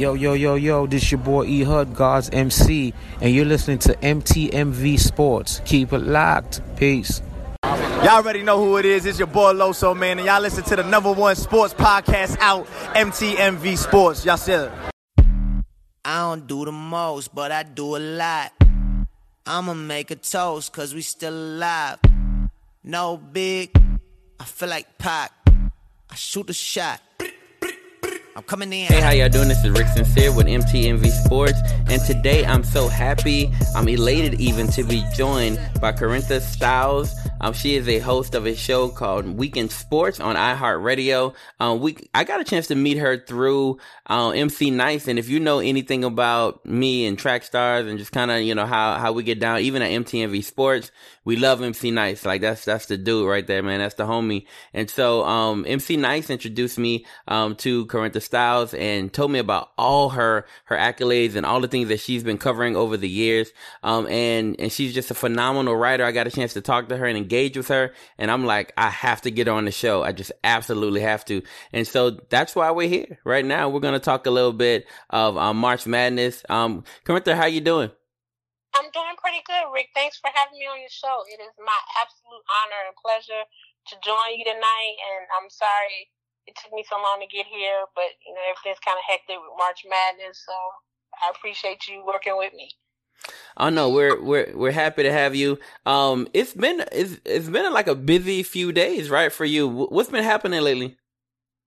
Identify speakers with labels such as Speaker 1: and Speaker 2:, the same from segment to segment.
Speaker 1: Yo, yo, yo, yo, this your boy E Hud, God's MC, and you're listening to MTMV Sports. Keep it locked. Peace.
Speaker 2: Y'all already know who it is. It's your boy Loso, man, and y'all listen to the number one sports podcast out, MTMV Sports. Y'all said
Speaker 3: I don't do the most, but I do a lot. I'ma make a toast, cause we still alive. No big, I feel like Pac. I shoot a shot. I'm coming in.
Speaker 4: Hey, how y'all doing? This is Rick Sincere with MTMV Sports, and today I'm so happy, I'm elated even to be joined by Carintha Styles. Um, she is a host of a show called Weekend Sports on iHeartRadio. Um, we I got a chance to meet her through uh, MC Nice, and if you know anything about me and Track Stars and just kind of you know how how we get down, even at MTMV Sports, we love MC Nice. Like that's that's the dude right there, man. That's the homie. And so um, MC Nice introduced me um, to Carintha Styles and told me about all her her accolades and all the things that she's been covering over the years. Um, and and she's just a phenomenal writer. I got a chance to talk to her and engage with her, and I'm like, I have to get her on the show. I just absolutely have to. And so that's why we're here right now. We're gonna talk a little bit of um, March Madness. Um, how you doing?
Speaker 5: I'm doing pretty good, Rick. Thanks for having me on your show. It is my absolute honor and pleasure to join you tonight. And I'm sorry it took me so long to get here, but you know everything's kind of hectic with March Madness. So I appreciate you working with me.
Speaker 4: Oh no, we're we're we're happy to have you. Um, it's been it's it's been like a busy few days, right, for you. What's been happening lately?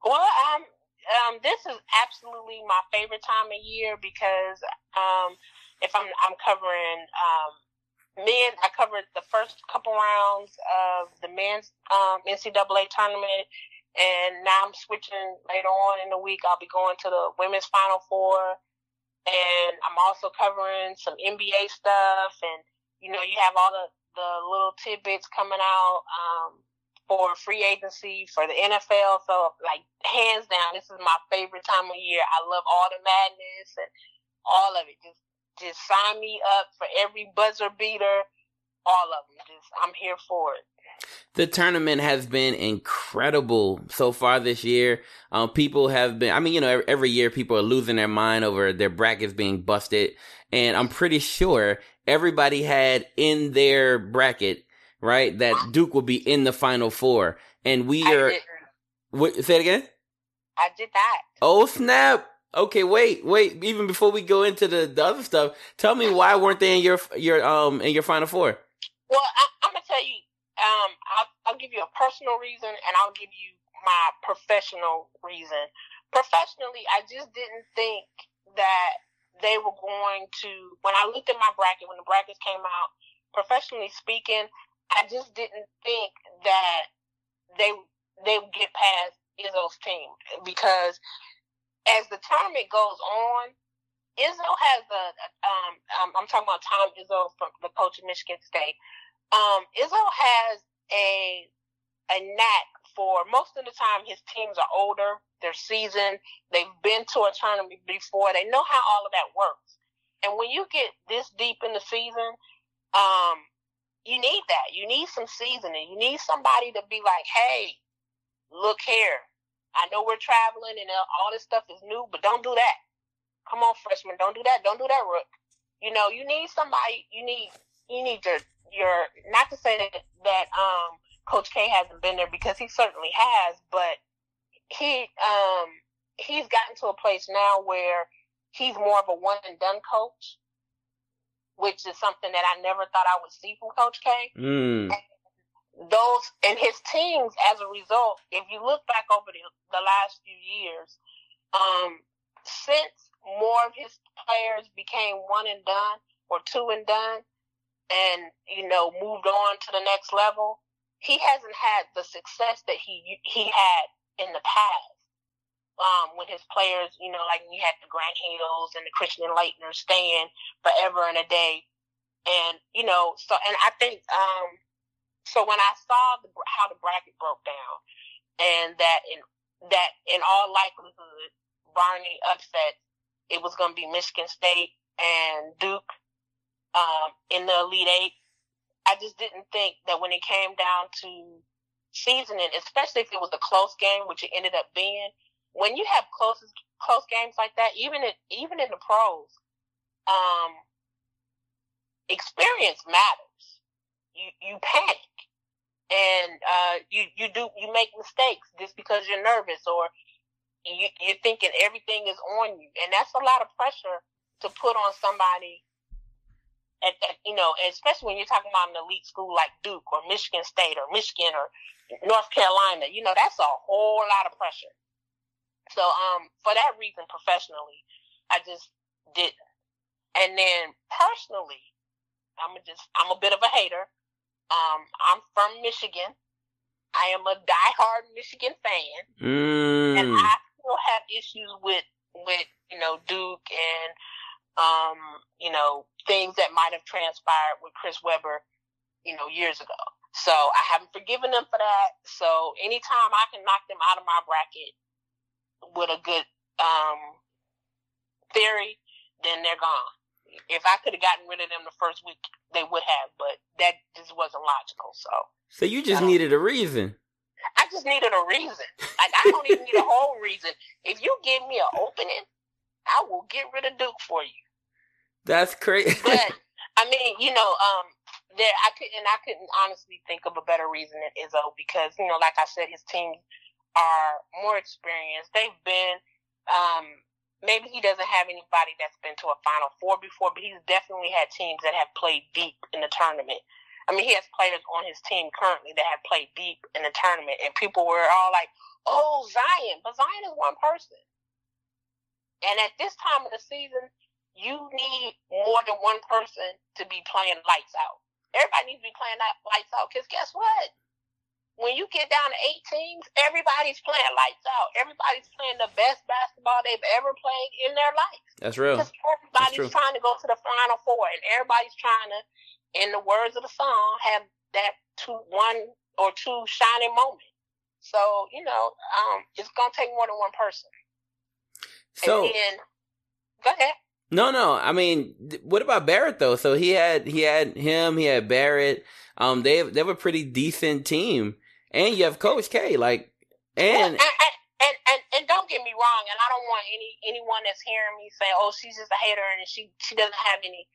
Speaker 5: Well, um, um, this is absolutely my favorite time of year because um, if I'm I'm covering um, men, I covered the first couple rounds of the men's um, NCAA tournament, and now I'm switching later on in the week. I'll be going to the women's Final Four, and I'm also covering some NBA stuff, and you know you have all the the little tidbits coming out. Um, for free agency for the NFL. So, like, hands down, this is my favorite time of year. I love all the madness and all of it. Just just sign me up for every buzzer beater, all of them. Just I'm here for it.
Speaker 4: The tournament has been incredible so far this year. Um, people have been, I mean, you know, every, every year people are losing their mind over their brackets being busted. And I'm pretty sure everybody had in their bracket, right, that Duke will be in the final four. And we
Speaker 5: I
Speaker 4: are, what, say it again?
Speaker 5: I did that.
Speaker 4: Oh, snap. Okay, wait, wait. Even before we go into the, the other stuff, tell me why weren't they in your your um in your final four?
Speaker 5: Well, I, I'm gonna tell you. Um, I'll, I'll give you a personal reason, and I'll give you my professional reason. Professionally, I just didn't think that they were going to. When I looked at my bracket, when the brackets came out, professionally speaking, I just didn't think that they they would get past Izzo's team because as the tournament goes on, Izzo has a um, um I'm talking about Tom Izzo from the coach of Michigan State. Um, Izzo has a a knack for most of the time his teams are older, they're seasoned, they've been to a tournament before, they know how all of that works. And when you get this deep in the season, um, you need that. You need some seasoning. You need somebody to be like, hey, look here. I know we're traveling and all this stuff is new, but don't do that. Come on, freshman, don't do that. Don't do that, Rook. You know, you need somebody. You need you need your your not to say that that um Coach K hasn't been there because he certainly has, but he um he's gotten to a place now where he's more of a one and done coach, which is something that I never thought I would see from Coach K
Speaker 4: Mm.
Speaker 5: Those and his teams as a result if you look back over the, the last few years um since more of his players became one and done or two and done and you know moved on to the next level he hasn't had the success that he he had in the past. Um when his players you know like you had the Grant Hills and the Christian Laettner staying forever and a day. And you know so and I think um so when I saw the, how the bracket broke down, and that in that in all likelihood, Barney upset, it was going to be Michigan State and Duke um, in the Elite Eight. I just didn't think that when it came down to seasoning, especially if it was a close game, which it ended up being, when you have close close games like that, even in even in the pros, um, experience matters. You you panic, and uh, you you do you make mistakes just because you're nervous or you, you're thinking everything is on you, and that's a lot of pressure to put on somebody. At, at, you know, especially when you're talking about an elite school like Duke or Michigan State or Michigan or North Carolina, you know, that's a whole lot of pressure. So, um, for that reason, professionally, I just didn't. And then personally, I'm just I'm a bit of a hater. Um, I'm from Michigan. I am a diehard Michigan fan,
Speaker 4: mm.
Speaker 5: and I still have issues with with you know Duke and um, you know things that might have transpired with Chris Webber, you know, years ago. So I haven't forgiven them for that. So anytime I can knock them out of my bracket with a good um, theory, then they're gone. If I could have gotten rid of them the first week, they would have, but that just wasn't logical. So.
Speaker 4: So you just needed a reason.
Speaker 5: I just needed a reason. Like I don't even need a whole reason. If you give me an opening, I will get rid of Duke for you.
Speaker 4: That's crazy.
Speaker 5: but I mean, you know, um, there I couldn't I couldn't honestly think of a better reason than Izzo because you know, like I said, his teams are more experienced. They've been. Um, maybe he doesn't have anybody that's been to a Final Four before, but he's definitely had teams that have played deep in the tournament. I mean, he has players on his team currently that have played deep in the tournament, and people were all like, "Oh, Zion," but Zion is one person. And at this time of the season, you need more than one person to be playing lights out. Everybody needs to be playing that lights out because guess what? When you get down to eight teams, everybody's playing lights out. Everybody's playing the best basketball they've ever played in their life.
Speaker 4: That's real.
Speaker 5: Because everybody's trying to go to the final four, and everybody's trying to in the words of the song, have that two, one or two shining moments. So, you know, um, it's going to take more than one person.
Speaker 4: So,
Speaker 5: then, go ahead.
Speaker 4: No, no. I mean, what about Barrett though? So he had he had him, he had Barrett. Um, they they have a pretty decent team, and you have Coach K. Like, and
Speaker 5: well, and, and, and and don't get me wrong, and I don't want any anyone that's hearing me say, "Oh, she's just a hater," and she she doesn't have any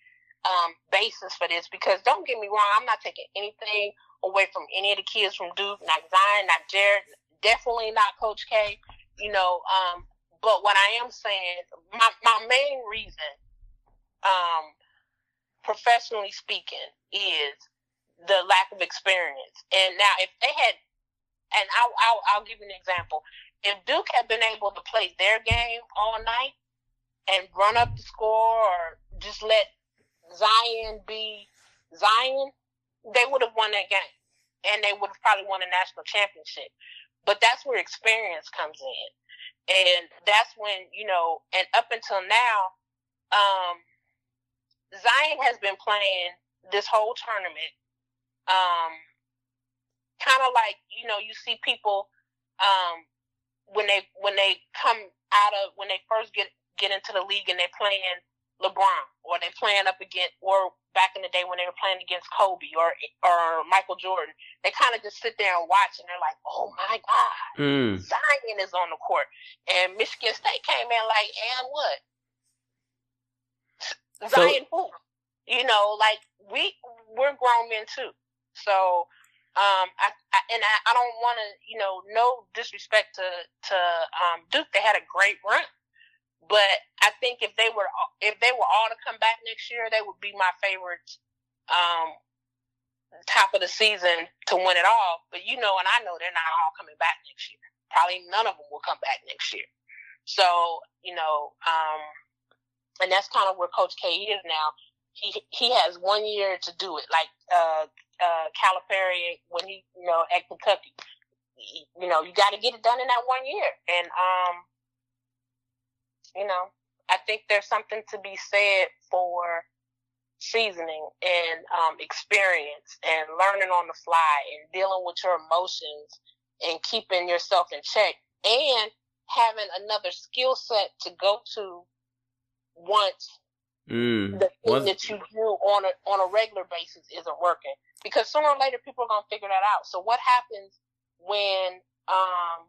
Speaker 5: um, basis for this because don't get me wrong, I'm not taking anything away from any of the kids from Duke, not Zion, not Jared, definitely not Coach K. You know, um, but what I am saying, my my main reason, um, professionally speaking, is the lack of experience. And now, if they had, and I'll, I'll, I'll give you an example. If Duke had been able to play their game all night and run up the score, or just let Zion be Zion, they would have won that game. And they would have probably won a national championship. But that's where experience comes in. And that's when, you know, and up until now, um, Zion has been playing this whole tournament. Um, kind of like, you know, you see people, um, when they, when they come out of, when they first get, get into the league and they're playing LeBron, or they're playing up against, or back in the day when they were playing against Kobe or or Michael Jordan, they kind of just sit there and watch, and they're like, "Oh my God,
Speaker 4: mm.
Speaker 5: Zion is on the court," and Michigan State came in like, "And what? Zion who? You know, like we we're grown men too, so." Um, I, I and I, I don't want to, you know, no disrespect to to um, Duke. They had a great run, but I think if they were if they were all to come back next year, they would be my favorite um, top of the season to win it all. But you know, and I know they're not all coming back next year. Probably none of them will come back next year. So you know, um, and that's kind of where Coach K is now. He he has one year to do it, like uh, uh, Calipari when he you know at Kentucky. You know, you got to get it done in that one year, and um, you know, I think there's something to be said for seasoning and um, experience and learning on the fly and dealing with your emotions and keeping yourself in check and having another skill set to go to once
Speaker 4: mm.
Speaker 5: the thing that you do on a on a regular basis isn't working. Because sooner or later people are gonna figure that out. So what happens when um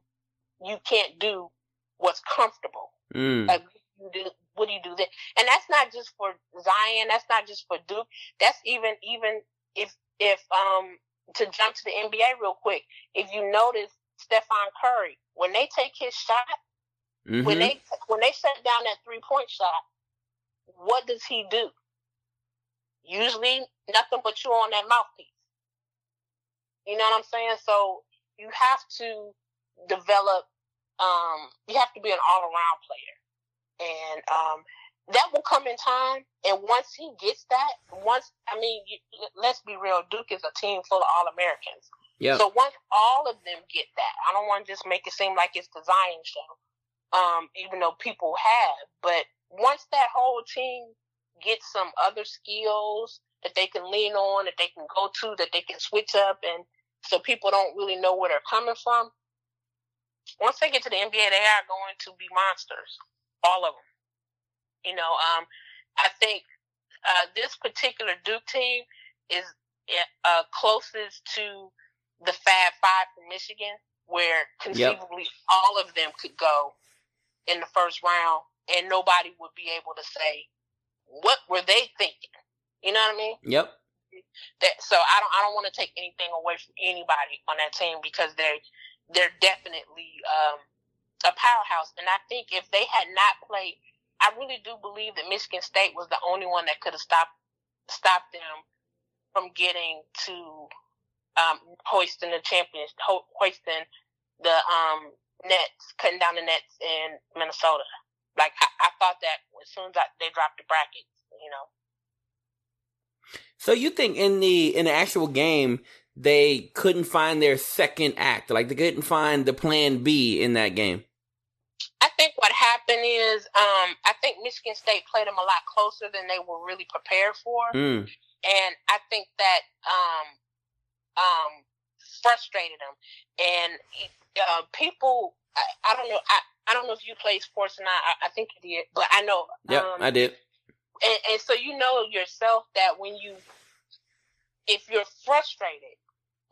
Speaker 5: you can't do what's comfortable.
Speaker 4: Mm.
Speaker 5: Like, what do, you do, what do you do then? And that's not just for Zion. That's not just for Duke. That's even even if if um to jump to the NBA real quick. If you notice, Stephen Curry when they take his shot,
Speaker 4: Mhm.
Speaker 5: when they when they set down that three point shot, what does he do? Usually nothing but you on that mouthpiece. You know what I'm saying? So you have to develop um you have to be an all around player. And um that will come in time and once he gets that, once I mean you, let's be real, Duke is a team full of all Americans.
Speaker 4: Yep.
Speaker 5: So once all of them get that, I don't want to just make it seem like it's the Zion show, um, even though people have. But once that whole team gets some other skills that they can lean on, that they can go to, that they can switch up, and so people don't really know where they're coming from. Once they get to the NBA, they are going to be monsters, all of them. You know, um, I think uh, this particular Duke team is uh, closest to the Fab Five from Michigan, where conceivably all of them could go in the first round, and nobody would be able to say what were they thinking. You know what I mean?
Speaker 4: Yep.
Speaker 5: That, so I don't I don't want to take anything away from anybody on that team because they they're definitely um, a powerhouse, and I think if they had not played, I really do believe that Michigan State was the only one that could have stopped stopped them from getting to um, hoisting the champions, ho- hoisting the um, nets, cutting down the nets in Minnesota. Like I, I thought that as soon as I, they dropped the brackets, you know.
Speaker 4: So you think in the in the actual game they couldn't find their second act, like they couldn't find the plan B in that game?
Speaker 5: I think what happened is, um, I think Michigan State played them a lot closer than they were really prepared for,
Speaker 4: Mm.
Speaker 5: and I think that um, um, frustrated them. And uh, people, I, I don't know, I, I don't know if you play sports or not. I, I think you did, but I know.
Speaker 4: Yeah,
Speaker 5: um,
Speaker 4: I did.
Speaker 5: and, and so you know yourself that when you if you're frustrated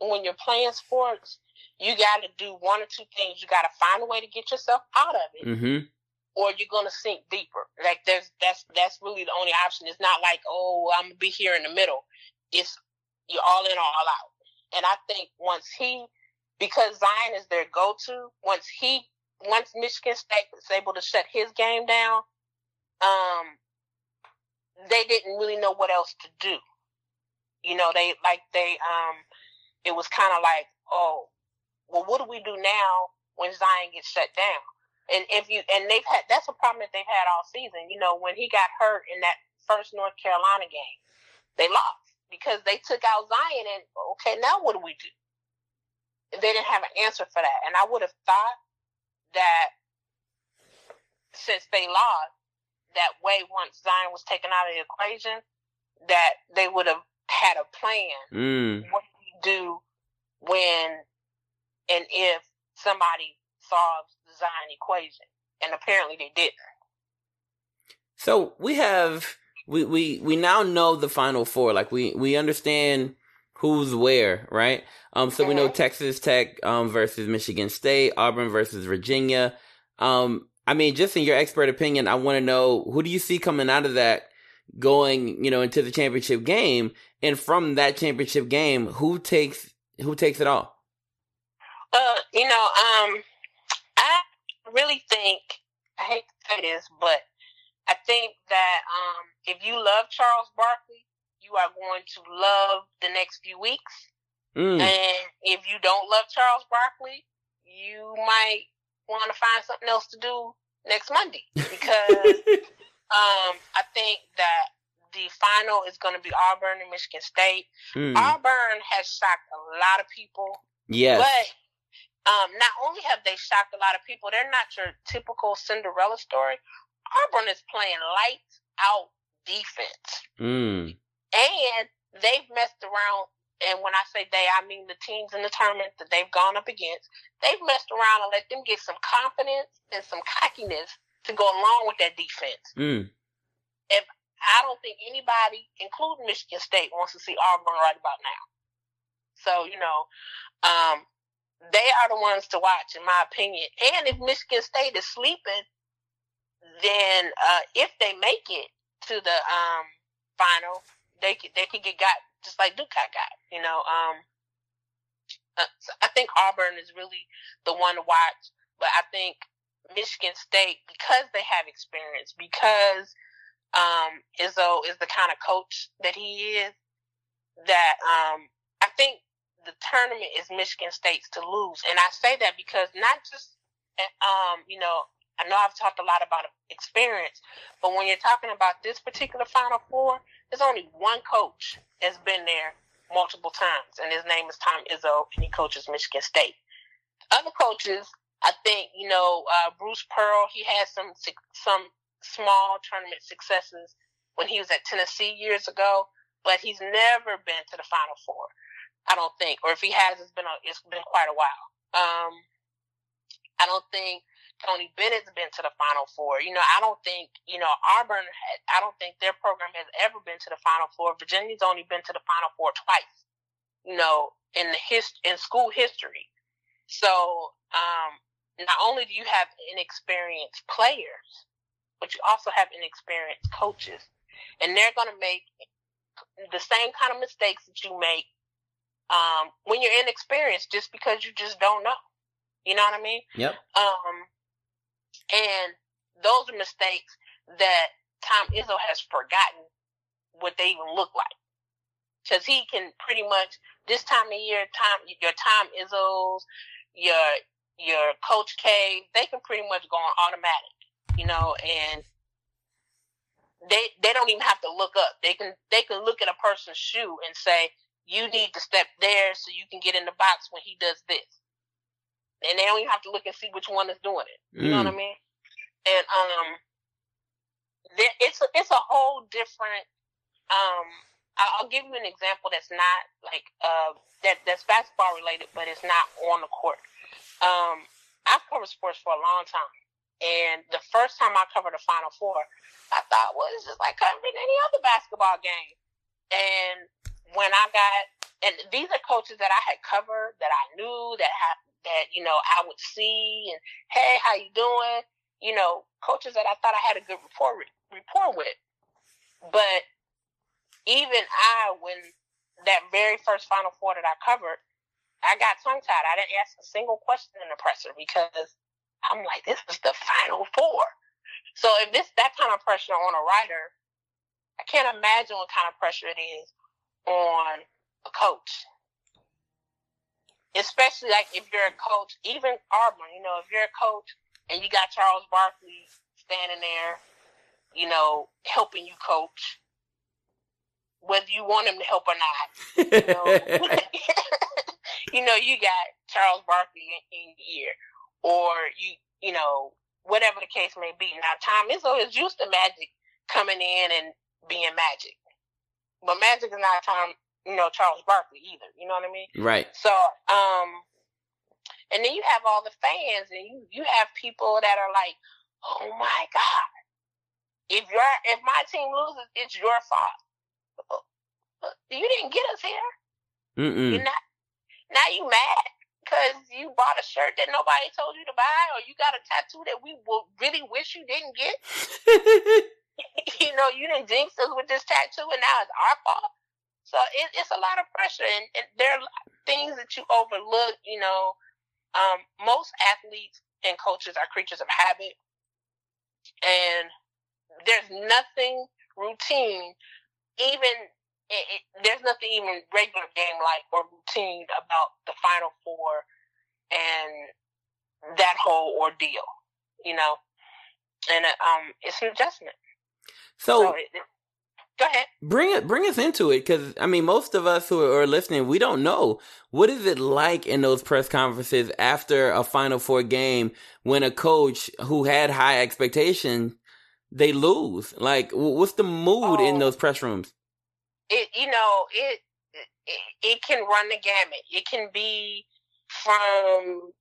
Speaker 5: when you're playing sports you got to do one or two things you got to find a way to get yourself out of it
Speaker 4: Mm-hmm.
Speaker 5: or you're going to sink deeper like there's that's that's really the only option it's not like oh i'm gonna be here in the middle it's you're all in or all out and i think once he because zion is their go-to once he once michigan state was able to shut his game down um they didn't really know what else to do. You know, they like they um it was kind of like, oh, well what do we do now when Zion gets shut down? And if you and they've had that's a problem that they've had all season. You know, when he got hurt in that first North Carolina game, they lost because they took out Zion and okay, now what do we do? They didn't have an answer for that. And I would have thought that since they lost, that way once Zion was taken out of the equation, that they would have had a plan.
Speaker 4: Mm.
Speaker 5: What do we do when and if somebody solves the Zion equation? And apparently they didn't.
Speaker 4: So we have we, we we now know the final four. Like we we understand who's where, right? Um so we know. Texas Tech um versus Michigan State, Auburn versus Virginia. Um I mean just in your expert opinion, I want to know who do you see coming out of that going, you know, into the championship game and from that championship game, who takes who takes it all?
Speaker 5: Uh, you know, um, I really think I hate to say this, but I think that um, if you love Charles Barkley, you are going to love the next few weeks.
Speaker 4: Mm.
Speaker 5: And if you don't love Charles Barkley, you might want to find something else to do next Monday because um, I think that the final is going to be Auburn and Michigan State.
Speaker 4: Mm.
Speaker 5: Auburn has shocked a lot of people.
Speaker 4: Yes.
Speaker 5: But um, not only have they shocked a lot of people, they're not your typical Cinderella story. Auburn is playing lights out defense,
Speaker 4: Mm.
Speaker 5: And they've messed around. And when I say they, I mean the teams in the tournament that they've gone up against. They've messed around and let them get some confidence and some cockiness to go along with that defense.
Speaker 4: Mm.
Speaker 5: I don't think anybody, including Michigan State, wants to see Auburn right about now. So you know, um, they are the ones to watch, in my opinion. And if Michigan State is sleeping, then uh, if they make it to the um, final, they they could get got just like Duke got got. You know, um, uh, I think Auburn is really the one to watch, but I think Michigan State because they have experience because um, Izzo is the kind of coach that he is. That um, I think the tournament is Michigan State's to lose, and I say that because not just um, you know I know I've talked a lot about experience, but when you're talking about this particular Final Four, there's only one coach that's been there multiple times, and his name is Tom Izzo, and he coaches Michigan State. Other coaches, I think, you know, uh, Bruce Pearl, he had some some small tournament successes when he was at Tennessee years ago, but he's never been to the Final Four. I don't think, or if he has, it's been a, it's been quite a while. Um, I don't think Tony Bennett's been to the Final Four. You know, I don't think, you know, Auburn, had, I don't think their program has ever been to the Final Four. Virginia's only been to the Final Four twice, you know, in the hist in school history. So, um, not only do you have inexperienced players, but you also have inexperienced coaches. And they're going to make the same kind of mistakes that you make um, when you're inexperienced just because you just don't know. You know what I mean?
Speaker 4: Yep.
Speaker 5: Um, and those are mistakes that Tom Izzo has forgotten what they even look like. Cause he can pretty much, this time of year, time, your Tom Izzo's, your, your Coach K, they can pretty much go on automatic, you know, and they, they don't even have to look up. They can, they can look at a person's shoe and say, you need to step there so you can get in the box when he does this and they don't even have to look and see which one is doing it. You mm. know what I mm. mean? And um, it's a, it's a whole different. Um, I'll give you an example that's not like uh that that's basketball related, but it's not on the court. Um, I've covered sports for a long time, and the first time I covered the Final Four, I thought, well, it's just like covering any other basketball game. And when I got, and these are coaches that I had covered that I knew that had that you know I would see and hey, how you doing? You know, coaches that I thought I had a good rapport rapport with. But even I, when that very first Final Four that I covered, I got tongue tied. I didn't ask a single question in the presser because I'm like, this is the Final Four. So if this that kind of pressure on a writer, I can't imagine what kind of pressure it is on a coach especially like if you're a coach, even Auburn, you know, if you're a coach and you got Charles Barkley standing there, you know, helping you coach, whether you want him to help or not, you know, you know, you got Charles Barkley in, in your ear, or you, you know, whatever the case may be. Now, Tom Izzo is used to Magic coming in and being Magic, but Magic is not Tom you know, Charles Barkley either. You know what I mean?
Speaker 4: Right.
Speaker 5: So, um, and then you have all the fans, and you you have people that are like, "Oh my god, if your if my team loses, it's your fault. Uh, you didn't get us here.
Speaker 4: Mm-mm.
Speaker 5: You're not now you mad because you bought a shirt that nobody told you to buy, or you got a tattoo that we will really wish you didn't get. you know, you didn't jinx us with this tattoo, and now it's our fault. So it, it's a lot of pressure, and, and there are things that you overlook. You know, um, most athletes and coaches are creatures of habit, and there's nothing routine, even it, it, there's nothing even regular game like or routine about the Final Four and that whole ordeal. You know, and um, it's an adjustment.
Speaker 4: So, so it,
Speaker 5: Go ahead.
Speaker 4: Bring it, bring us into it, because I mean, most of us who are listening, we don't know what is it like in those press conferences after a Final Four game when a coach who had high expectations they lose. Like, what's the mood oh, in those press rooms?
Speaker 5: It, you know, it, it it can run the gamut. It can be from,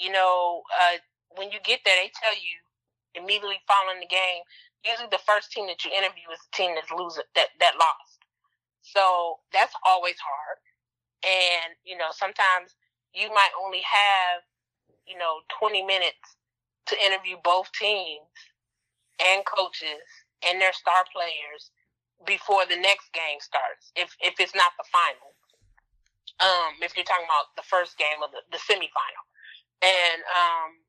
Speaker 5: you know, uh, when you get there, they tell you immediately following the game usually the first team that you interview is the team that's losing that that lost. So that's always hard. And you know, sometimes you might only have, you know, 20 minutes to interview both teams and coaches and their star players before the next game starts. If if it's not the final, um, if you're talking about the first game of the, the semifinal, and um,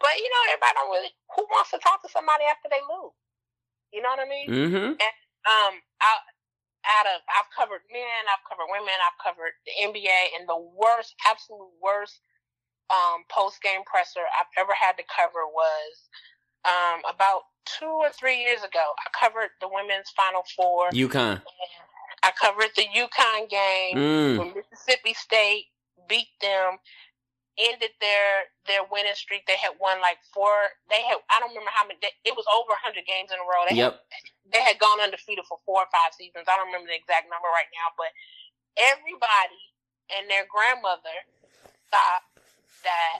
Speaker 5: but you know everybody don't really who wants to talk to somebody after they lose. You know what I mean?
Speaker 4: Mm-hmm.
Speaker 5: And um, I, out of I've covered men, I've covered women, I've covered the NBA, and the worst, absolute worst um, post game presser I've ever had to cover was um, about two or three years ago. I covered the women's Final Four.
Speaker 4: UConn.
Speaker 5: I covered the UConn game
Speaker 4: Mm.
Speaker 5: when Mississippi State beat them, ended their their winning streak. They had won like four. They had I don't remember how many. They, it was over hundred games in a row. They
Speaker 4: Yep.
Speaker 5: had, they had gone undefeated for four or five seasons. I don't remember the exact number right now, but everybody and their grandmother thought that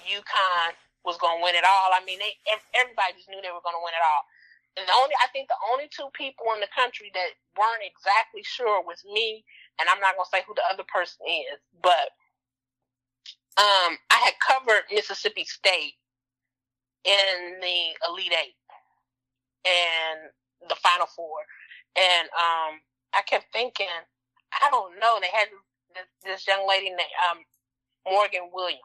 Speaker 5: UConn was going to win it all. I mean, they everybody just knew they were going to win it all. And the only I think the only two people in the country that weren't exactly sure was me, and I'm not going to say who the other person is, but um, I had covered Mississippi State in the Elite Eight and the Final Four, and um, I kept thinking, I don't know. They had this, this young lady named um, Morgan Williams,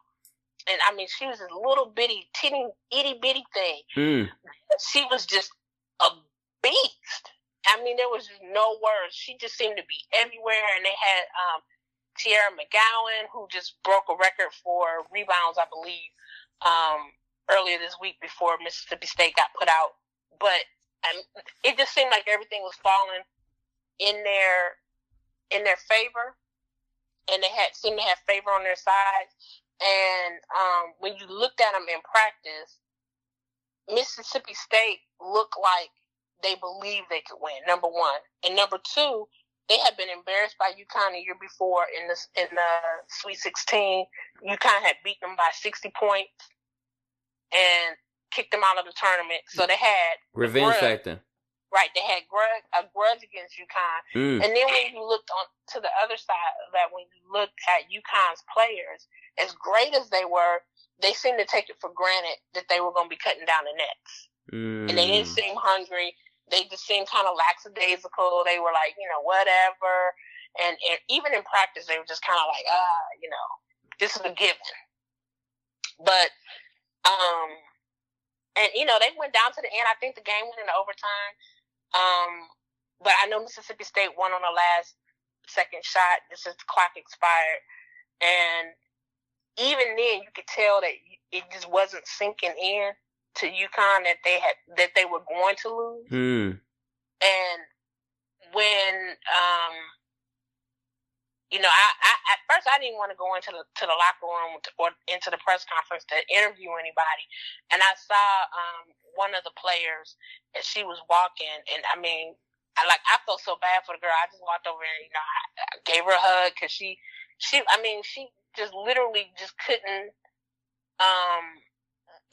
Speaker 5: and I mean, she was this little bitty, teeny, itty bitty thing.
Speaker 4: Mm.
Speaker 5: She was just a beast. I mean, there was no words. She just seemed to be everywhere, and they had um, Teaira McCowan, who just broke a record for rebounds, I believe, um, earlier this week before Mississippi State got put out. But um, it just seemed like everything was falling in their in their favor, and they had seemed to have favor on their side. And um, when you looked at them in practice, Mississippi State looked like they believed they could win. Number one, and number two, they had been embarrassed by UConn the year before in the in the Sweet 16. UConn had beat them by 60 points and kicked them out of the tournament. So they had
Speaker 4: Revenge
Speaker 5: grudge.
Speaker 4: factor.
Speaker 5: right. They had grudge, a grudge against UConn.
Speaker 4: Mm.
Speaker 5: And then when you looked on to the other side of that, when you looked at UConn's players, as great as they were, they seemed to take it for granted that they were going to be cutting down the nets.
Speaker 4: Mm.
Speaker 5: And they didn't seem hungry. They just seemed kind of lackadaisical. They were like, you know, whatever. And, and even in practice, they were just kind of like, ah, you know, this is a given. But, um, and you know, they went down to the end. I think the game went into overtime. Um, but I know Mississippi State won on the last second shot. This is the clock expired, and even then, you could tell that it just wasn't sinking in to UConn that they had that they were going to lose.
Speaker 4: Mm.
Speaker 5: And when um, you know, I, I at first I didn't want to go into the to the locker room or into the press conference to interview anybody, and I saw um one of the players and she was walking, and I mean, I like I felt so bad for the girl. I just walked over and you know I, I gave her a hug because she she I mean she just literally just couldn't um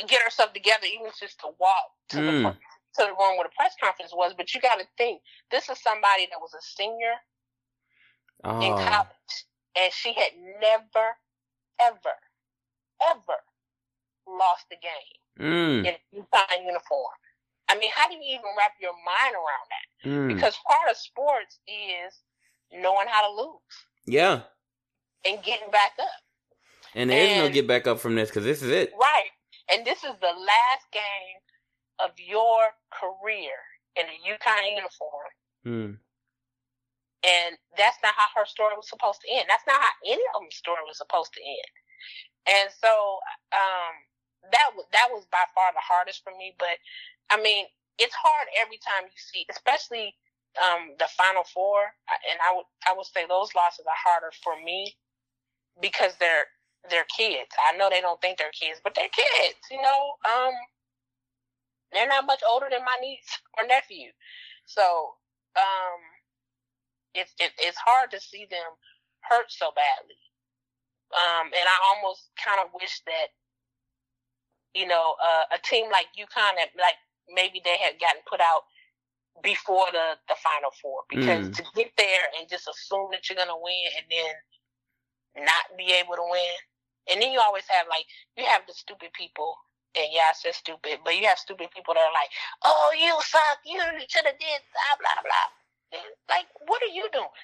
Speaker 5: get herself together even just to walk to the
Speaker 4: Mm.
Speaker 5: to the room where the press conference was. But you got to think this is somebody that was a senior in
Speaker 4: Oh.
Speaker 5: college, and she had never, ever, ever lost a game
Speaker 4: Mm.
Speaker 5: in a UConn uniform. I mean, how do you even wrap your mind around that?
Speaker 4: Mm.
Speaker 5: Because part of sports is knowing how to lose
Speaker 4: Yeah.
Speaker 5: and getting back up.
Speaker 4: And there is no
Speaker 5: And-
Speaker 4: get back up from this because this is it.
Speaker 5: Right. And this is the last game of your career in a UConn uniform.
Speaker 4: Mm.
Speaker 5: And that's not how her story was supposed to end. That's not how any of them story was supposed to end. And so, um, that was, that was by far the hardest for me. But I mean, it's hard every time you see, especially, um, the final four. And I would, I would say those losses are harder for me because they're, they're kids. I know they don't think they're kids, but they're kids, you know, um, they're not much older than my niece or nephew. So, um, it's it, it's hard to see them hurt so badly. Um, and I almost kind of wish that, you know, uh, a team like UConn, that like maybe they had gotten put out before the the Final Four because
Speaker 4: Mm.
Speaker 5: to get there and just assume that you're gonna win and then not be able to win. And then you always have like you have the stupid people, and yeah, I said stupid, but you have stupid people that are like, "Oh, you suck! You should have did blah blah blah." And, like, what are you doing?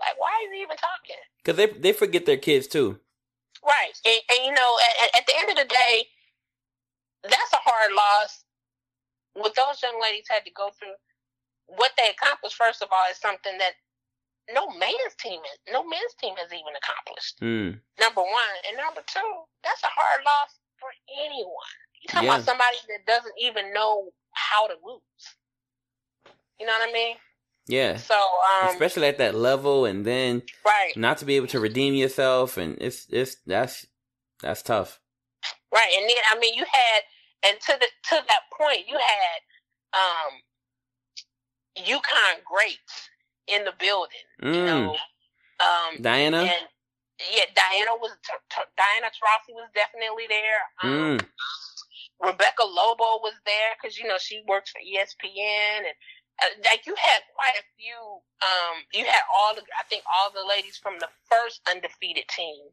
Speaker 5: Like, why are you even talking?
Speaker 4: Because they they forget their kids too.
Speaker 5: Right, and, and you know, at, at the end of the day, that's a hard loss. What those young ladies had to go through, what they accomplished, first of all, is something that no man's team is, no men's team has even accomplished.
Speaker 4: Mm.
Speaker 5: Number one, and number two, that's a hard loss for anyone. You talking
Speaker 4: Yeah.
Speaker 5: about somebody that doesn't even know how to lose. You know what I mean?
Speaker 4: Yeah.
Speaker 5: So, um,
Speaker 4: Especially at that level, and then
Speaker 5: right,
Speaker 4: not to be able to redeem yourself, and it's it's that's that's tough.
Speaker 5: right, and then I mean, you had, and to the to that point, you had um UConn greats in the building. You
Speaker 4: Mm.
Speaker 5: know, um,
Speaker 4: Diana.
Speaker 5: and yeah, Diana was T- T- Diana Taurasi was definitely there. Um,
Speaker 4: Mm.
Speaker 5: Rebecca Lobo was there because you know she works for ESPN and uh, like you had quite a few. Um, you had all the I think all the ladies from the first undefeated team.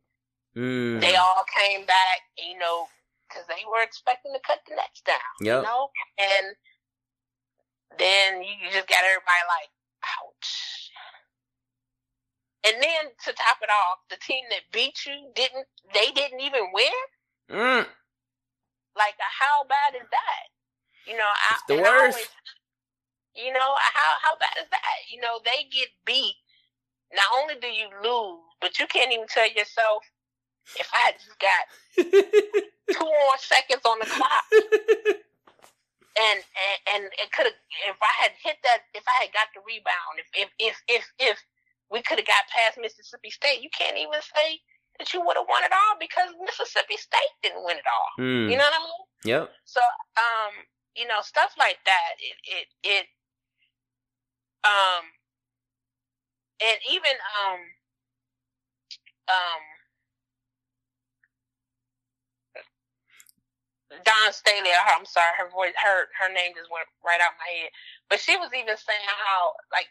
Speaker 4: Mm.
Speaker 5: They all came back, you know, because they were expecting to cut the nets down.
Speaker 4: Yep.
Speaker 5: You know, and then you you just got everybody like, ouch. And then to top it off, the team that beat you didn't. They didn't even win.
Speaker 4: Mm.
Speaker 5: Like, how bad is that? You know, I,
Speaker 4: It's the
Speaker 5: and I
Speaker 4: worst.
Speaker 5: always- you know, how how bad is that? You know, they get beat. Not only do you lose, but you can't even tell yourself, if I just got two more seconds on the clock, and and, and it could have, if I had hit that, if I had got the rebound, if if if if, if we could have got past Mississippi State, you can't even say that you would have won it all because Mississippi State didn't win it all.
Speaker 4: Mm.
Speaker 5: You know what I mean?
Speaker 4: Yep.
Speaker 5: So, um, you know, stuff like that, it, it, it, um, and even, um, um, Dawn Staley, her, I'm sorry, her voice, her, her name just went right out my head. But she was even saying how, like,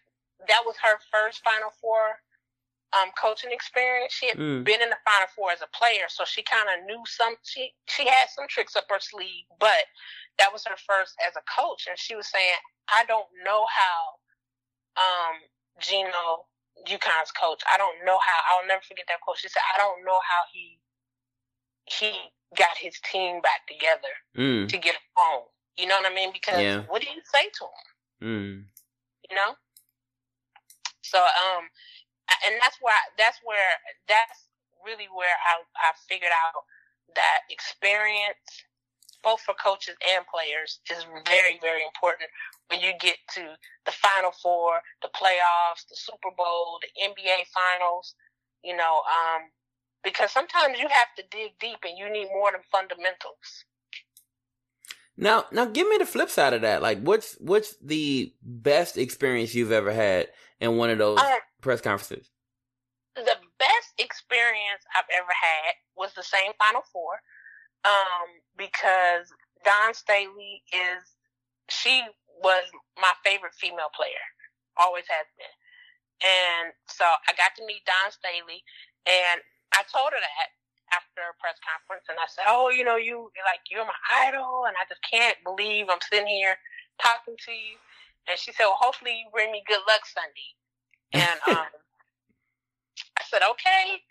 Speaker 5: that was her first Final Four, um, coaching experience. She had
Speaker 4: Mm.
Speaker 5: been in the Final Four as a player, so she kind of knew some. She she had some tricks up her sleeve, but that was her first as a coach, and she was saying, "I don't know how, um, Geno, UConn's coach. I don't know how. I'll never forget that quote. She said, "I don't know how he he got his team back together
Speaker 4: Mm.
Speaker 5: to get home. You know what I mean? Because
Speaker 4: Yeah.
Speaker 5: what do you say to him?
Speaker 4: Mm.
Speaker 5: you know. So um, and that's why that's where that's really where I I figured out that experience, both for coaches and players, is very very important when you get to the Final Four, the playoffs, the Super Bowl, the NBA Finals. You know, um, because sometimes you have to dig deep and you need more than fundamentals.
Speaker 4: Now, now, give me the flip side of that. Like, what's what's the best experience you've ever had in one of those
Speaker 5: Um,
Speaker 4: press conferences?
Speaker 5: the best experience I've ever had was the same Final Four, um, because Dawn Staley is she was my favorite female player, always has been, and so I got to meet Dawn Staley, and I told her that after a press conference, and I said, "Oh, you know, you like you're my idol, and I just can't believe I'm sitting here talking to you." And she said, "Well, hopefully you bring me good luck Sunday." And um, I said, "Okay,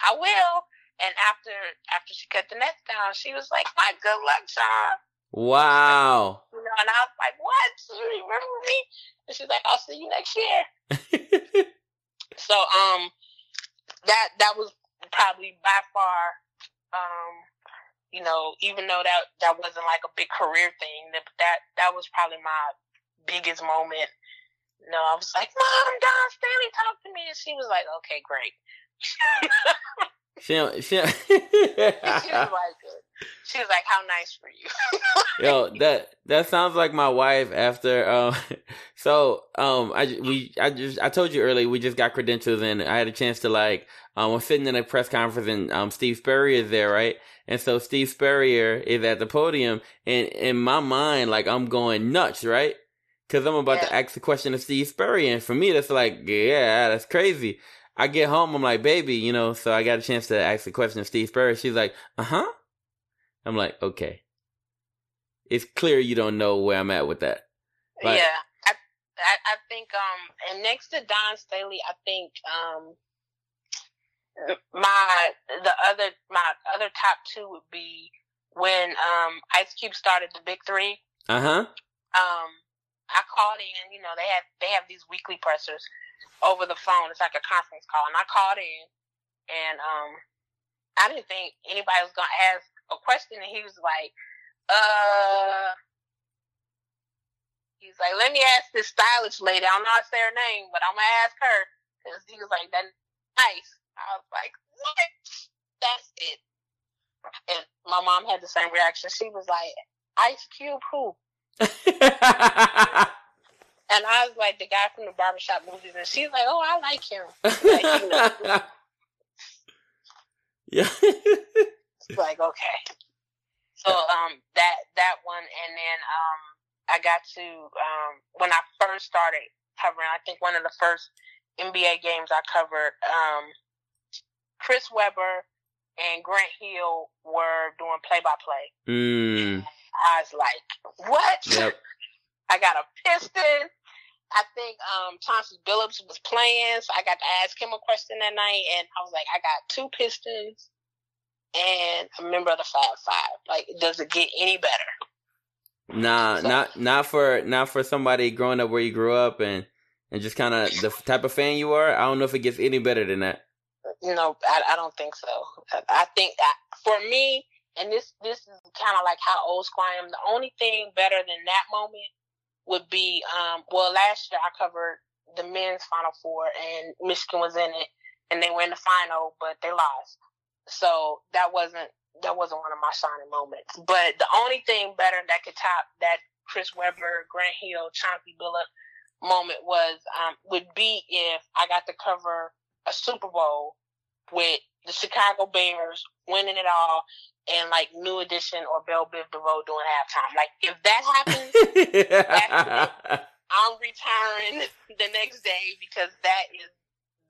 Speaker 5: I will." And after after she cut the nets down, she was like, "My good luck, Sean."
Speaker 4: Wow.
Speaker 5: You know, and I was like, "What? You remember me?" And she's like, "I'll see you next year." So um that that was probably by far um you know, even though that that wasn't like a big career thing, that that that was probably my biggest moment. You know, I was like, Mom, Dawn Staley talked to me and she was like, Okay, great.
Speaker 4: she she
Speaker 5: she was like she was like, How nice for you.
Speaker 4: Yo, that that sounds like my wife after um so um I we I just I told you earlier we just got credentials and I had a chance to like um I'm sitting in a press conference and um Steve Spurrier is there, right? And so Steve Spurrier is at the podium and in my mind like I'm going nuts, right? Cuz I'm about to ask the question of Steve Spurrier and for me that's like yeah, that's crazy. I get home, I'm like, baby, you know, so I got a chance to ask the question of Steve Spurrier. She's like, uh huh. I'm like, okay. It's clear you don't know where I'm at with that.
Speaker 5: Yeah, I, I, I think um, and next to Dawn Staley, I think um, my the other my other top two would be when um Ice Cube started the Big Three.
Speaker 4: Uh huh.
Speaker 5: Um, I called in. You know, they have they have these weekly pressers over the phone. It's like a conference call, and I called in, and um, I didn't think anybody was gonna ask a question, and he was like, uh. He's like, let me ask this stylish lady. I don't know how to say her name, but I'm gonna ask her because he was like, "That nice." I was like, "What? That's it." And my mom had the same reaction. She was like, "Ice Cube, who?" And I was like the guy from the barbershop movies, and she's like, "Oh, I like him." Like, you know.
Speaker 4: yeah.
Speaker 5: it's like okay. So um that that one, and then um I got to um when I first started covering, I think one of the first NBA games I covered, um Chris Webber and Grant Hill were doing play by play. I was like, what?
Speaker 4: Yep.
Speaker 5: I got a piston. I think um Chauncey Billups was playing, so I got to ask him a question that night, and I was like, I got two Pistons and a member of the Fab Five. Like, does it get any better?
Speaker 4: Nah, so, not not for not for somebody growing up where you grew up and and just kind of the type of fan you are. I don't know if it gets any better than that.
Speaker 5: No, I, I don't think so. I think that for me, and this this is kind of like how old school I am. The only thing better than that moment would be um well last year I covered the men's final four and Michigan was in it and they were in the final but they lost. So that wasn't that wasn't one of my shining moments. But the only thing better that could top that Chris Webber, Grant Hill, Chauncey Billups moment was um would be if I got to cover a Super Bowl with the Chicago Bears winning it all and like New Edition or Bell Biv DeVoe doing halftime. Like if that happens, I'm retiring the next day because that is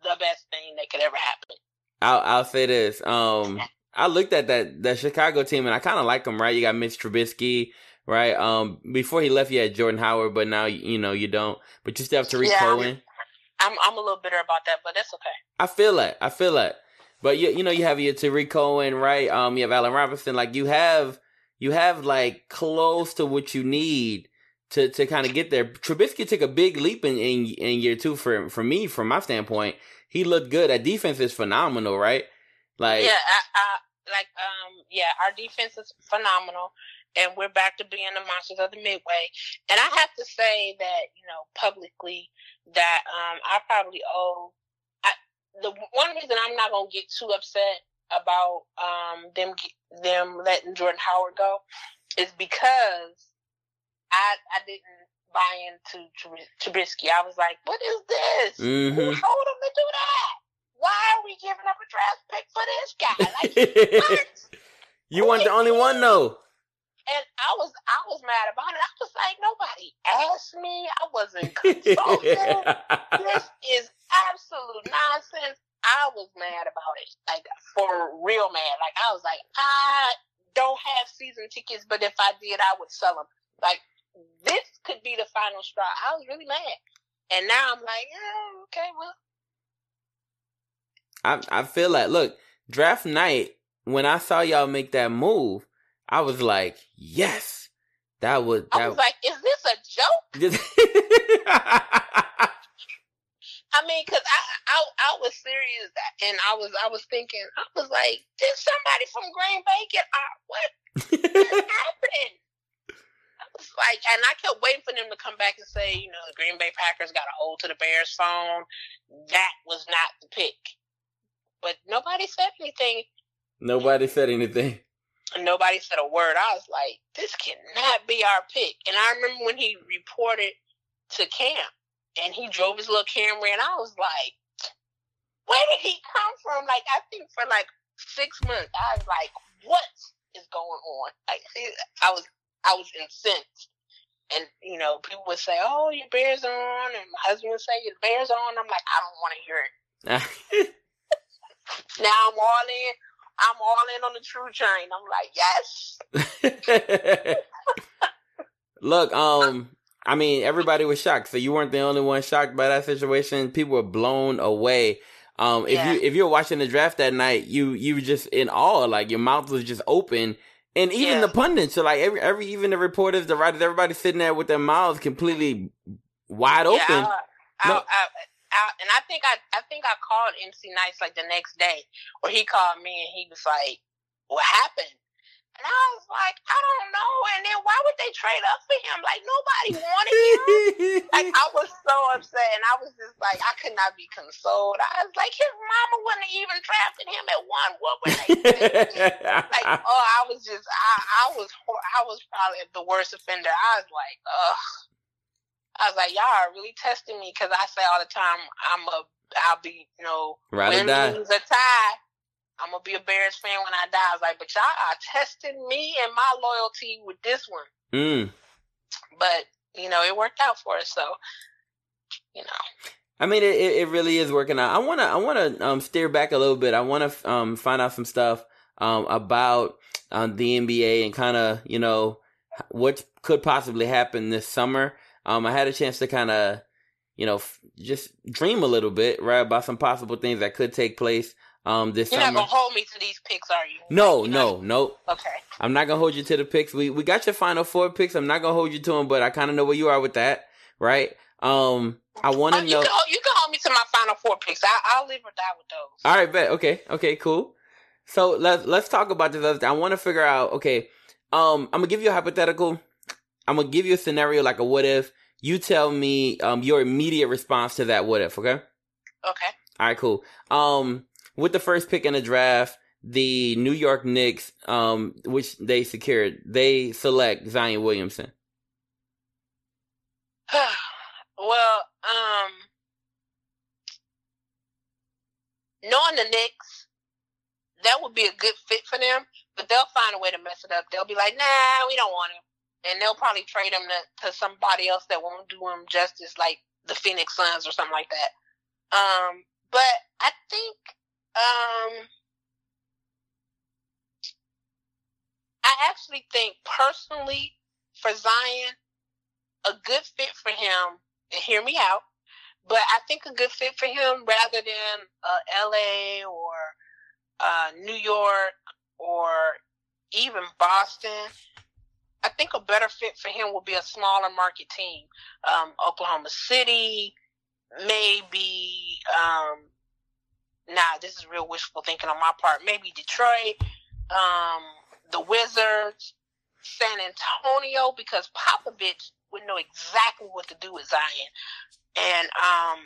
Speaker 5: the best thing that could ever happen.
Speaker 4: I'll I'll say this. Um, I looked at that that Chicago team and I kind of like them. Right, you got Mitch Trubisky. Right. Um, before he left, you had Jordan Howard, but now you know you don't. But you still have Tarik yeah, Cohen.
Speaker 5: I'm I'm a little bitter about that, but that's okay.
Speaker 4: I feel that. I feel that. But you you know you have your Tarik Cohen, right? Um, you have Allen Robinson. Like you have you have like close to what you need to to kind of get there. Trubisky took a big leap in, in in year two for for me from my standpoint. He looked good. That defense is phenomenal, right? Like
Speaker 5: yeah, I, I, like um yeah, our defense is phenomenal, and we're back to being the monsters of the midway. And I have to say that you know publicly that um I probably owe I, the one reason I'm not gonna get too upset about um them them letting Jordan Howard go is because I I didn't buy into Trubisky. I was like, what is this?
Speaker 4: Mm-hmm.
Speaker 5: Who to do that? Why are we giving up a draft pick for this guy? Like,
Speaker 4: you weren't the only one though.
Speaker 5: And I was I was mad about it. I was like, nobody asked me. I wasn't consulted. this is absolute nonsense. I was mad about it. Like for real mad. Like I was like, I don't have season tickets, but if I did, I would sell them. Like this could be the final straw. I was really mad. And now I'm like, yeah, okay, well.
Speaker 4: I I feel like look, draft night, when I saw y'all make that move, I was like, yes, that would. That
Speaker 5: I was like, is this a joke? I mean, cause I, I I was serious, and I was I was thinking, I was like, did somebody from Green Bay get what happened? I was like, and I kept waiting for them to come back and say, you know, the Green Bay Packers got a hold to the Bears phone. That was not the pick, but nobody said anything.
Speaker 4: Nobody said anything
Speaker 5: nobody said a word. I was like, this cannot be our pick. And I remember when he reported to camp and he drove his little Camry, and I was like, where did he come from? Like, I think for like six months, I was like, what is going on? Like, I was, I was incensed. And, you know, people would say, oh, your bear's on. And my husband would say, your bear's on. I'm like, I don't want to hear it. now I'm all in. I'm all in on the true train. I'm like, yes.
Speaker 4: Look, um, I mean, everybody was shocked. So you weren't the only one shocked by that situation. People were blown away. Um, if
Speaker 5: Yeah.
Speaker 4: you if you were watching the draft that night, you you were just in awe. Like your mouth was just open. And even
Speaker 5: Yeah.
Speaker 4: the pundits, so like every every even the reporters, the writers, everybody sitting there with their mouths completely wide open.
Speaker 5: Yeah, I, I,
Speaker 4: No.
Speaker 5: I, I, and I think I, I think I called MC Nice like the next day, or he called me and he was like, "What happened?" And I was like, "I don't know." And then why would they trade up for him? Like nobody wanted him. like I was so upset, and I was just like, I could not be consoled. I was like, his mama wouldn't have even drafted him at one. What were they like, oh, I was just, I, I was, I was probably the worst offender. I was like, ugh. I was like, y'all are really testing me because I say all the time, I'm a, I'll be, you know, win,
Speaker 4: die.
Speaker 5: lose, or tie. I'm gonna be a Bears fan when I die. I was like, but y'all are testing me and my loyalty with this one.
Speaker 4: Mm.
Speaker 5: But you know, it worked out for us. So, you know,
Speaker 4: I mean, it, it it really is working out. I wanna I wanna um steer back a little bit. I wanna um find out some stuff um about um the NBA and kind of you know what could possibly happen this summer. Um, I had a chance to kind of you know f- just dream a little bit right about some possible things that could take place um this
Speaker 5: you're not gonna hold me to these picks, are you?
Speaker 4: No,
Speaker 5: You're
Speaker 4: no,
Speaker 5: not-
Speaker 4: no.
Speaker 5: Okay.
Speaker 4: I'm not gonna hold you to the picks. We we got your final four picks. I'm not gonna hold you to them, but I kind of know where you are with that, right? Um, I want
Speaker 5: Oh,
Speaker 4: to
Speaker 5: you
Speaker 4: know.
Speaker 5: can hold- you can hold me to my final four picks. I, I'll live or die with those.
Speaker 4: All right, bet. Okay, okay, cool. So let's let's talk about this other thing. I want to figure out. Okay, um, I'm gonna give you a hypothetical. I'm gonna give you a scenario like a what if. You tell me um your immediate response to that what if. Okay.
Speaker 5: Okay.
Speaker 4: All right, cool. Um, with the first pick in the draft, the New York Knicks, um, which they secured, they select Zion Williamson.
Speaker 5: well, um, knowing the Knicks, that would be a good fit for them, but they'll find a way to mess it up. They'll be like, nah, we don't want him. And they'll probably trade him to, to somebody else that won't do him justice, like the Phoenix Suns or something like that. Um, but I think, um, I actually think personally for Zion, a good fit for him, and hear me out, but I think a good fit for him rather than uh, LA or uh, New York or even Boston. I think a better fit for him will be a smaller market team. Um, Oklahoma City, maybe, um, nah, this is real wishful thinking on my part. Maybe Detroit, um, the Wizards, San Antonio, because Popovich would know exactly what to do with Zion. And um,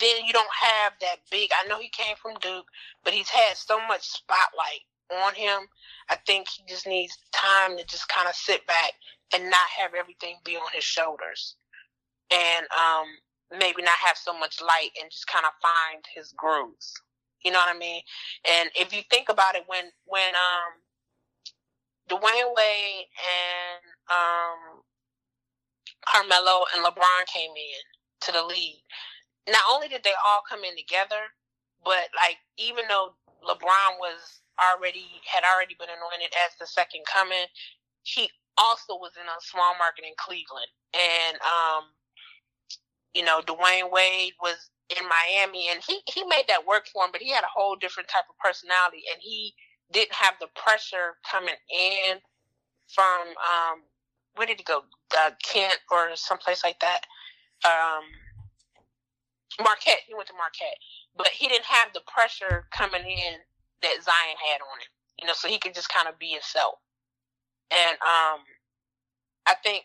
Speaker 5: then you don't have that big. I know he came from Duke, but he's had so much spotlight on him. I think he just needs time to just kind of sit back and not have everything be on his shoulders, and um, maybe not have so much light and just kind of find his grooves. You know what I mean? And if you think about it, when when um, Dwyane Wade and um, Carmelo and LeBron came in to the league, not only did they all come in together, but like even though LeBron was already had already been anointed as the second coming, he also was in a small market in Cleveland, and um, you know Dwyane Wade was in Miami, and he he made that work for him, but he had a whole different type of personality, and he didn't have the pressure coming in from um, where did he go? Uh, Kent or someplace like that. Um, Marquette. He went to Marquette, but he didn't have the pressure coming in that Zion had on him. You know, so he could just kind of be himself. And um, I think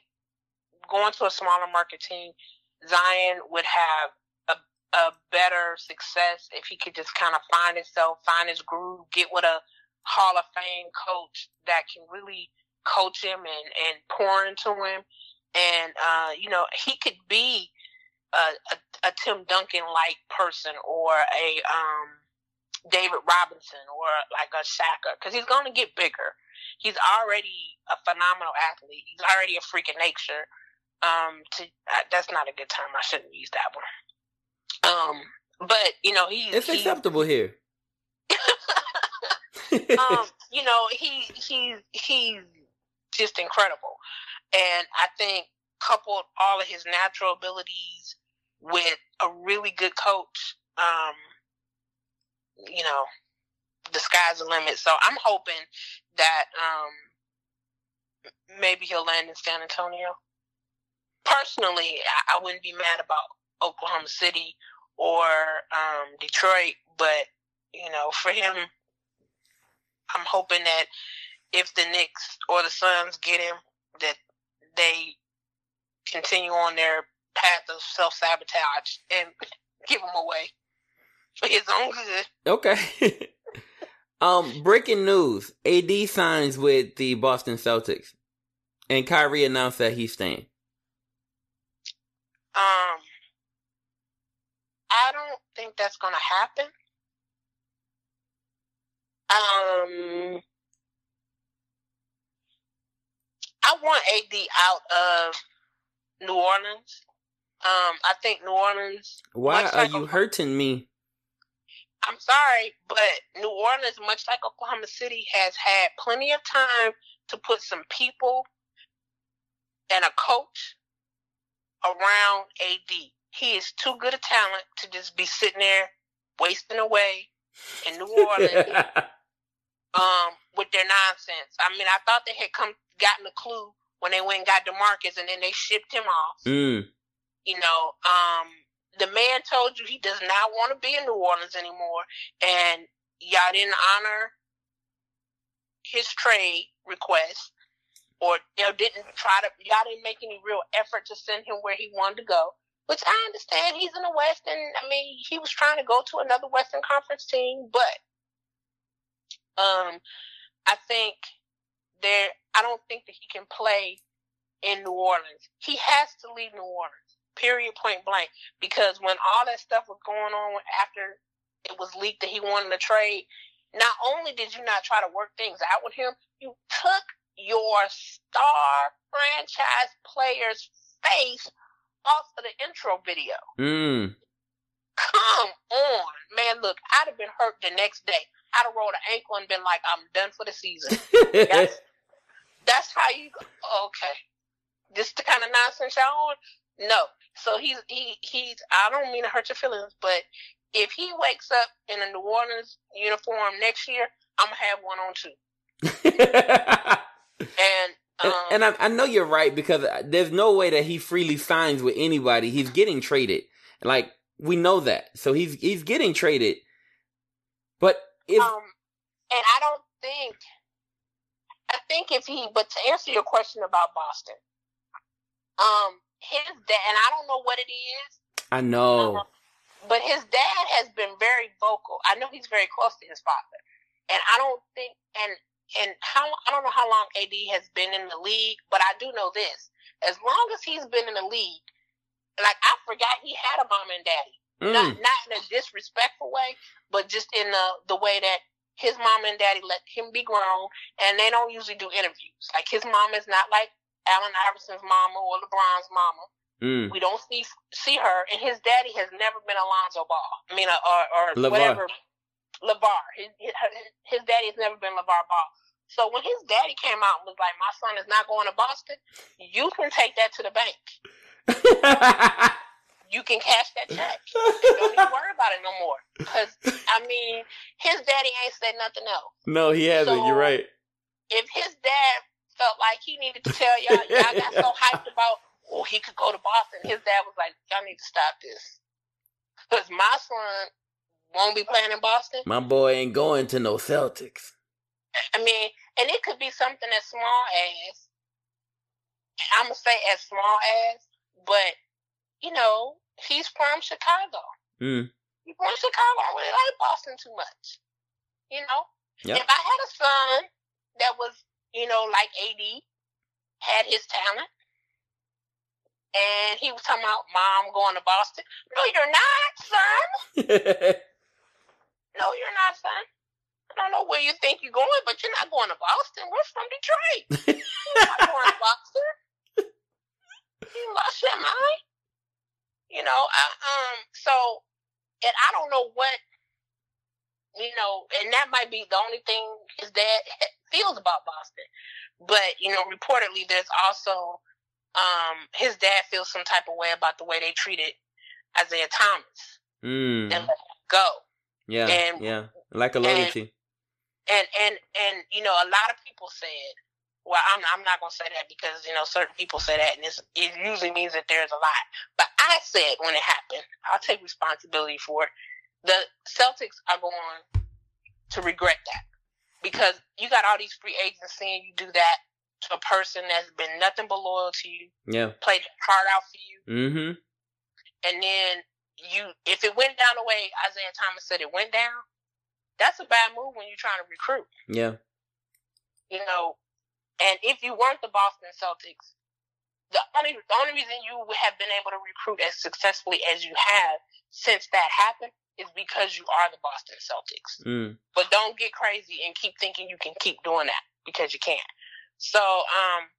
Speaker 5: going to a smaller market team, Zion would have a a better success if he could just kind of find himself, find his groove, get with a Hall of Fame coach that can really coach him and, and pour into him. And, uh, you know, he could be a, a, a Tim Duncan like person or a um, David Robinson or like a Shaka because he's going to get bigger. He's already a phenomenal athlete. He's already a freak of nature. Um, to uh, that's not a good term. I shouldn't use that one. Um, but you know he's
Speaker 4: It's acceptable here.
Speaker 5: um, you know, he he's he's just incredible, and I think coupled all of his natural abilities with a really good coach, um, you know, the sky's the limit. So I'm hoping that um, maybe he'll land in San Antonio. Personally, I, I wouldn't be mad about Oklahoma City or um, Detroit, but you know, for him, I'm hoping that if the Knicks or the Suns get him, that they continue on their path of self sabotage and give him away for his own good.
Speaker 4: Okay. um, breaking news: AD signs with the Boston Celtics, and Kyrie announced that he's staying.
Speaker 5: Um, I don't think that's going to happen. Um, I want AD out of New Orleans. Um, I think New Orleans.
Speaker 4: Why are you hurting me?
Speaker 5: I'm sorry, but New Orleans, much like Oklahoma City, has had plenty of time to put some people and a coach around AD. He is too good a talent to just be sitting there wasting away in New Orleans um, with their nonsense. I mean, I thought they had come gotten a clue when they went and got Demarcus, and then they shipped him off.
Speaker 4: mm.
Speaker 5: You know, um, the man told you he does not want to be in New Orleans anymore, and y'all didn't honor his trade request, or you know, didn't try to. Y'all didn't make any real effort to send him where he wanted to go. Which I understand he's in the West, and I mean he was trying to go to another Western Conference team, but um, I think there. I don't think that he can play in New Orleans. He has to leave New Orleans. Period. Point blank. Because when all that stuff was going on after it was leaked that he wanted to trade, not only did you not try to work things out with him, you took your star franchise player's face off of the intro video.
Speaker 4: Mm.
Speaker 5: Come on, man. Look, I'd have been hurt the next day. I'd have rolled an ankle and been like, I'm done for the season. That's, that's how you go. Okay. This the kind of nonsense y'all on? No. So he's he he's I don't mean to hurt your feelings, but if he wakes up in a New Orleans uniform next year, I'm gonna have one on too. And um,
Speaker 4: and, and I, I know you're right because there's no way that he freely signs with anybody. He's getting traded. Like we know that, so he's he's getting traded. But if
Speaker 5: um and I don't think I think if he but to answer your question about Boston, um his dad and I don't know what it is,
Speaker 4: I know,
Speaker 5: but his dad has been very vocal. I know he's very close to his father. And I don't think and and how I don't know how long AD has been in the league, but I do know this. As long as he's been in the league, like I forgot he had a mom and daddy. Not
Speaker 4: Mm.
Speaker 5: not in a disrespectful way, but just in the the way that his mom and daddy let him be grown and they don't usually do interviews. Like his mom is not like Allen Iverson's mama or LeBron's mama.
Speaker 4: Mm.
Speaker 5: We don't see see her, and his daddy has never been Alonzo Ball. I mean, uh, or or
Speaker 4: LeVar.
Speaker 5: whatever. LeVar. His, his his daddy has never been LeVar Ball. So when his daddy came out and was like, "My son is not going to Boston," you can take that to the bank. You can cash that check. Don't even worry about it no more. Because I mean, his daddy ain't said nothing else.
Speaker 4: no, he hasn't.
Speaker 5: So-
Speaker 4: you're right.
Speaker 5: If his dad felt like he needed to tell y'all, y'all got so hyped about, oh, he could go to Boston. His dad was like, y'all need to stop this. Because my son won't be playing in Boston.
Speaker 4: My boy ain't going to no Celtics.
Speaker 5: I mean, and it could be something as small as, I'm going to say as small as, but, you know, he's from Chicago.
Speaker 4: Mm.
Speaker 5: He's from Chicago. I really like Boston too much. You know?
Speaker 4: Yep.
Speaker 5: If I had a son that was, you know, like AD, had his talent, and he was talking about mom going to Boston. No, you're not, son. No, you're not, son. I don't know where you think you're going, but you're not going to Boston. We're from Detroit. You're not going to Boston. You lost your mind. You know, I, um, so and I don't know what you know, and that might be the only thing his dad feels about Boston. But you know, reportedly, there's also um, his dad feels some type of way about the way they treated Isaiah Thomas
Speaker 4: Mm.
Speaker 5: and let him go.
Speaker 4: Yeah.
Speaker 5: and-
Speaker 4: yeah. Like a loyalty.
Speaker 5: And and and you know, a lot of people said, well, I'm I'm not gonna say that because you know certain people say that, and it's, it usually means that there's a lot. But I said when it happened, I'll take responsibility for it. The Celtics are going to regret that because you got all these free agents seeing you do that to a person that's been nothing but loyal to you,
Speaker 4: Yeah.
Speaker 5: played hard out for you,
Speaker 4: Mm-hmm.
Speaker 5: and then you if it went down the way Isaiah Thomas said it went down, that's a bad move when you're trying to recruit.
Speaker 4: Yeah.
Speaker 5: You know, and if you weren't the Boston Celtics, the only the only reason you would have been able to recruit as successfully as you have since that happened is because you are the Boston Celtics.
Speaker 4: Mm.
Speaker 5: But don't get crazy and keep thinking you can keep doing that because you can't. So, um,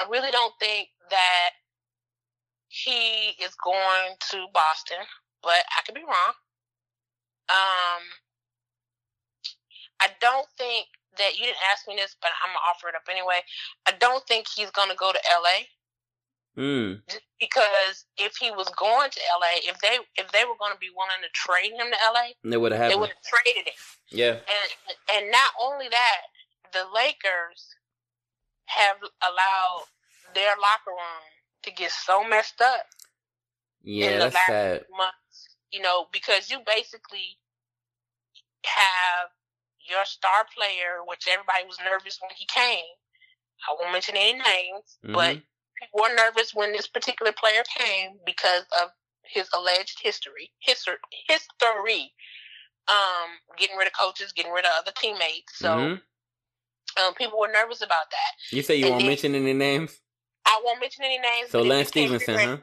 Speaker 5: I really don't think that he is going to Boston, but I could be wrong. Um, I don't think that you didn't ask me this, but I'm gonna offer it up anyway. I don't think he's gonna go to LA
Speaker 4: Mm.
Speaker 5: just because if he was going to LA, if they if they were gonna be willing to trade him to LA,
Speaker 4: That would have
Speaker 5: they would have traded him.
Speaker 4: Yeah.
Speaker 5: And and not only that, the Lakers have allowed their locker room to get so messed up
Speaker 4: Yeah,
Speaker 5: in the
Speaker 4: that's
Speaker 5: last
Speaker 4: sad.
Speaker 5: months. You know, because you basically have your star player, which everybody was nervous when he came. I won't mention any names, but
Speaker 4: Mhm.
Speaker 5: People were nervous when this particular player came because of his alleged history, history, history. Um, getting rid of coaches, getting rid of other teammates. So
Speaker 4: Mhm.
Speaker 5: um, people were nervous about that.
Speaker 4: You say you
Speaker 5: and
Speaker 4: won't
Speaker 5: then-
Speaker 4: mention any names?
Speaker 5: I won't mention any names.
Speaker 4: So Lance
Speaker 5: Stephenson,
Speaker 4: huh?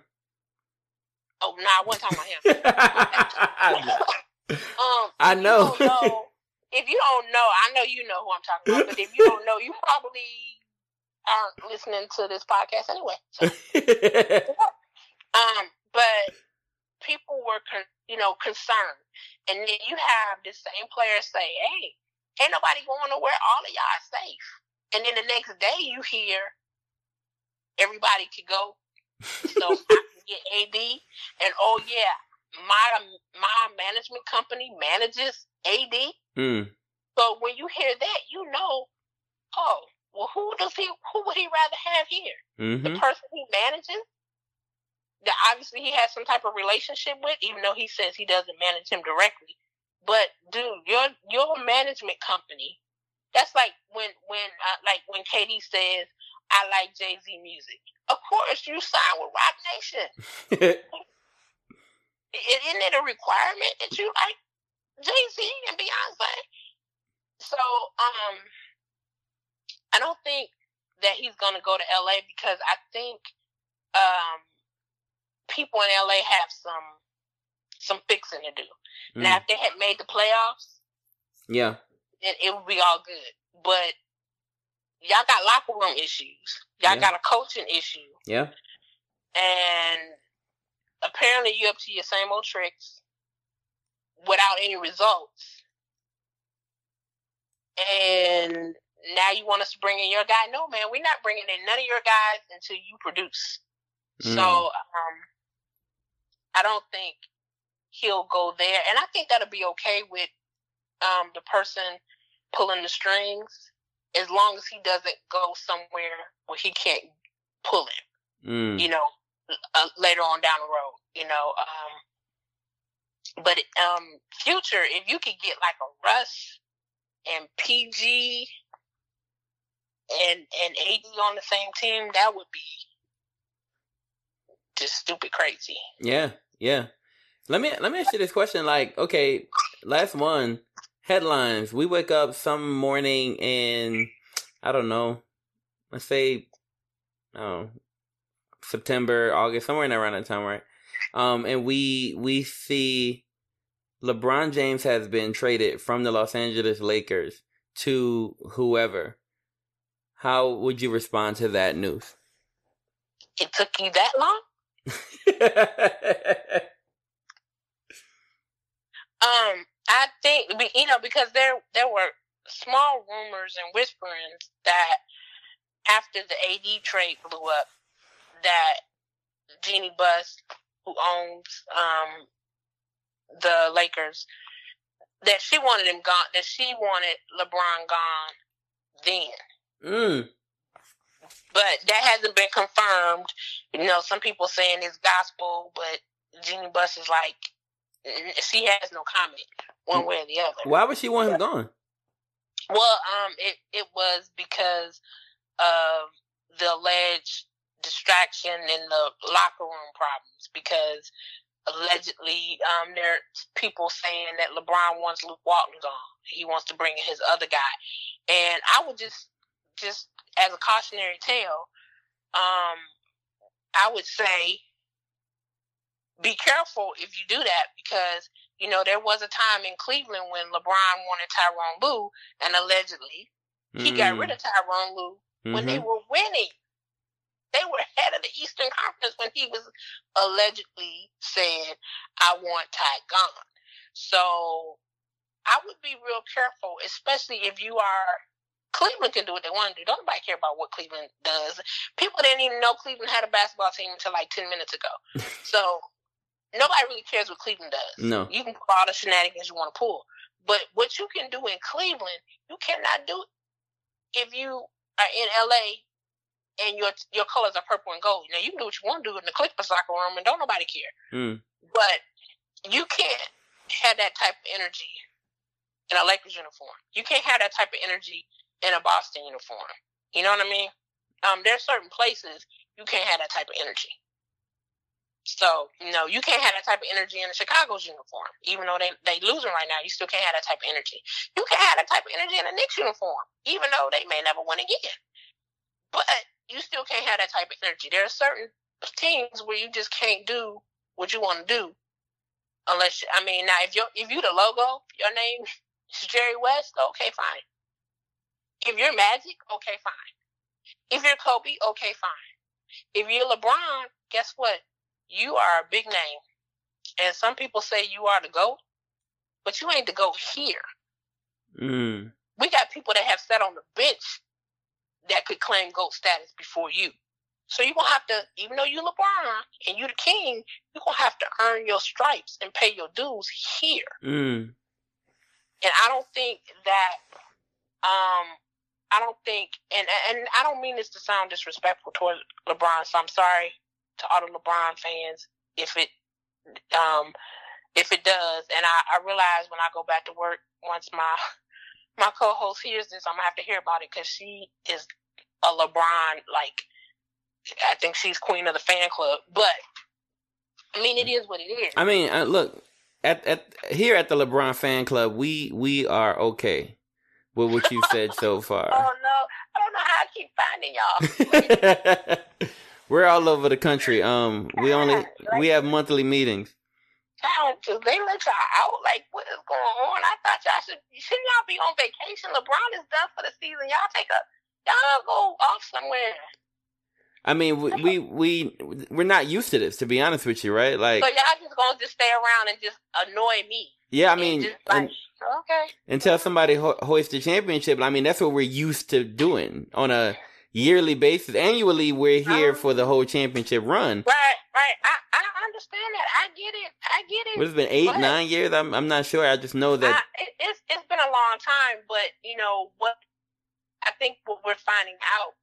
Speaker 5: Oh, no, I wasn't talking about him. um,
Speaker 4: I know.
Speaker 5: know. If you don't know, I know you know who I'm talking about. But if you don't know, you probably aren't listening to this podcast anyway. So, um, but people were, con- you know, concerned, and then you have the same player say, "Hey, ain't nobody going nowhere. All of y'all are safe." And then the next day, you hear everybody could go, so I can get AD, and oh yeah, my my management company manages AD.
Speaker 4: mm.
Speaker 5: So when you hear that, you know, oh, well, who does he? Who would he rather have here?
Speaker 4: hmm
Speaker 5: the person he manages that obviously he has some type of relationship with, even though he says he doesn't manage him directly. But dude, your your management company, that's like when when uh, like when KD says, "I like Jay Z music." Of course, you sign with Roc Nation. Isn't it a requirement that you like Jay Z and Beyonce? So, um, I don't think that he's going to go to LA because I think um, people in LA have some some fixing to do. Now, if they had made the playoffs,
Speaker 4: yeah.
Speaker 5: then it would be all good. But y'all got locker room issues. Y'all
Speaker 4: Yeah.
Speaker 5: got a coaching issue,
Speaker 4: Yeah.
Speaker 5: and apparently you up to your same old tricks without any results. And now you want us to bring in your guy? No, man, we're not bringing in none of your guys until you produce.
Speaker 4: Mm.
Speaker 5: So um, I don't think he'll go there, and I think that'll be okay with um, the person pulling the strings, as long as he doesn't go somewhere where he can't pull it.
Speaker 4: Mm.
Speaker 5: You know, uh, later on down the road. You know, um, but um, future, if you could get like a Russ and PG and and AD on the same team, that would be just stupid crazy.
Speaker 4: Yeah, yeah. Let me let me ask you this question. Like, okay, last one headlines. We wake up some morning and I don't know, let's say, oh, September, August, somewhere in around that time, right? Um, and we we see LeBron James has been traded from the Los Angeles Lakers to whoever. How would you respond to that news?
Speaker 5: It took you that long? Um, I think you know because there there were small rumors and whisperings that after the AD trade blew up, that Jeanie Buss, who owns um the Lakers, that she wanted him gone. That she wanted LeBron gone then.
Speaker 4: Mm.
Speaker 5: But that hasn't been confirmed. You know, some people saying it's gospel, but Jeanie Buss is like, she has no comment one way or the other.
Speaker 4: Why would she want him gone?
Speaker 5: Well, um, it it was because of the alleged distraction in the locker room problems. Because allegedly, um, there are people saying that LeBron wants Luke Walton gone. He wants to bring in his other guy, and I would just just as a cautionary tale, um, I would say be careful if you do that because you know there was a time in Cleveland when LeBron wanted Tyronn Lue, and allegedly he mm. got rid of Tyronn Lue mm-hmm. when they mm-hmm. were winning. They were head of the Eastern Conference when he was allegedly said, "I want Ty gone." So I would be real careful, especially if you are Cleveland can do what they want to do. Don't nobody care about what Cleveland does. People didn't even know Cleveland had a basketball team until like ten minutes ago. so nobody really cares what Cleveland does.
Speaker 4: No,
Speaker 5: you can pull all the shenanigans you want to pull, but what you can do in Cleveland, you cannot do if you are in LA and your your colors are purple and gold. Now you can do what you want to do in the Clippers locker room, and don't nobody care.
Speaker 4: Mm.
Speaker 5: But you can't have that type of energy in a Lakers uniform. You can't have that type of energy in a Boston uniform. You know what I mean? Um, there's certain places you can't have that type of energy. So, you know, you can't have that type of energy in the Chicago's uniform. Even though they they losing right now, you still can't have that type of energy. You can't have that type of energy in a Knicks uniform, even though they may never win again. But you still can't have that type of energy. There are certain teams where you just can't do what you want to do unless I mean now if you if you the logo, your name is Jerry West, okay, fine. If you're Magic, okay, fine. If you're Kobe, okay, fine. If you're LeBron, guess what? You are a big name. And some people say you are the GOAT, but you ain't the GOAT here.
Speaker 4: Mm.
Speaker 5: We got people that have sat on the bench that could claim GOAT status before you. So you're gonna have to, even though you're LeBron and you're the king, you're gonna have to earn your stripes and pay your dues here.
Speaker 4: Mm.
Speaker 5: And I don't think that um I don't think, and and I don't mean this to sound disrespectful towards LeBron. So I'm sorry to all the LeBron fans if it um if it does. And I, I realize when I go back to work once my my co-host hears this, I'm gonna have to hear about it because she is a LeBron like I think she's queen of the fan club. But I mean, it is what it is.
Speaker 4: I mean, uh, look at at here at the LeBron fan club, we we are okay with what you've said so far.
Speaker 5: oh no, I don't know how I keep finding
Speaker 4: y'all. We're all over the country. Um, we only like, we have monthly meetings.
Speaker 5: Challenges. They let y'all out. Like, what is going on? I thought y'all should shouldn't y'all be on vacation? LeBron is done for the season. Y'all take a y'all go off somewhere.
Speaker 4: I mean, we, we we we're not used to this, to be honest with you, right? Like,
Speaker 5: so y'all just gonna just stay around and just annoy me.
Speaker 4: Yeah, I mean,
Speaker 5: like, okay.
Speaker 4: Until somebody ho- hoists the championship, I mean, that's what we're used to doing on a yearly basis. Annually, we're here um, for the whole championship run.
Speaker 5: Right, right. I, I understand that. I get it. I get it.
Speaker 4: Has been eight, but nine years? I'm I'm not sure. I just know that
Speaker 5: I, it, it's it's been a long time. But you know what? I think what we're finding out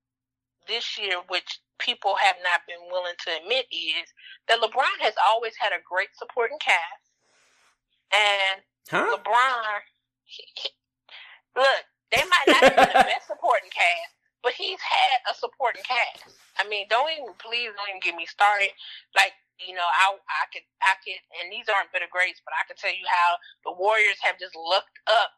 Speaker 5: this year, which people have not been willing to admit, is that LeBron has always had a great supporting cast and
Speaker 4: huh?
Speaker 5: LeBron, he, he, look, they might not have been the best supporting cast, but he's had a supporting cast. I mean, don't even please don't even get me started. Like you know, I I could I could, and these aren't bitter grapes, but I could tell you how the Warriors have just looked up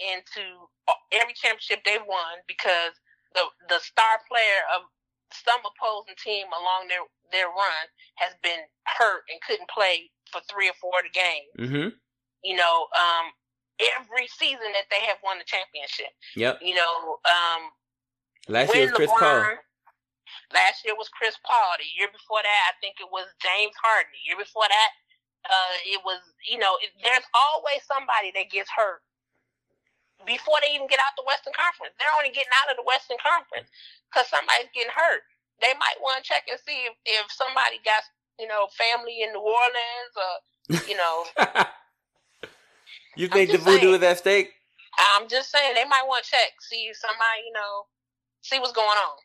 Speaker 5: into every championship they've won because the the star player of some opposing team along their their run has been hurt and couldn't play for three or four of the games.
Speaker 4: Mm-hmm.
Speaker 5: You know, um, every season that they have won the championship.
Speaker 4: Yep.
Speaker 5: You know, um,
Speaker 4: last year was Chris Paul.
Speaker 5: Last year was Chris Paul. The year before that, I think it was James Harden. The year before that, Uh, it was, you know, it, there's always somebody that gets hurt before they even get out the Western Conference. They're only getting out of the Western Conference because somebody's getting hurt. They might want to check and see if, if somebody got, you know, family in New Orleans or, you know.
Speaker 4: you think the voodoo is at stake?
Speaker 5: I'm just saying they might want to check, see somebody, you know, see what's going on.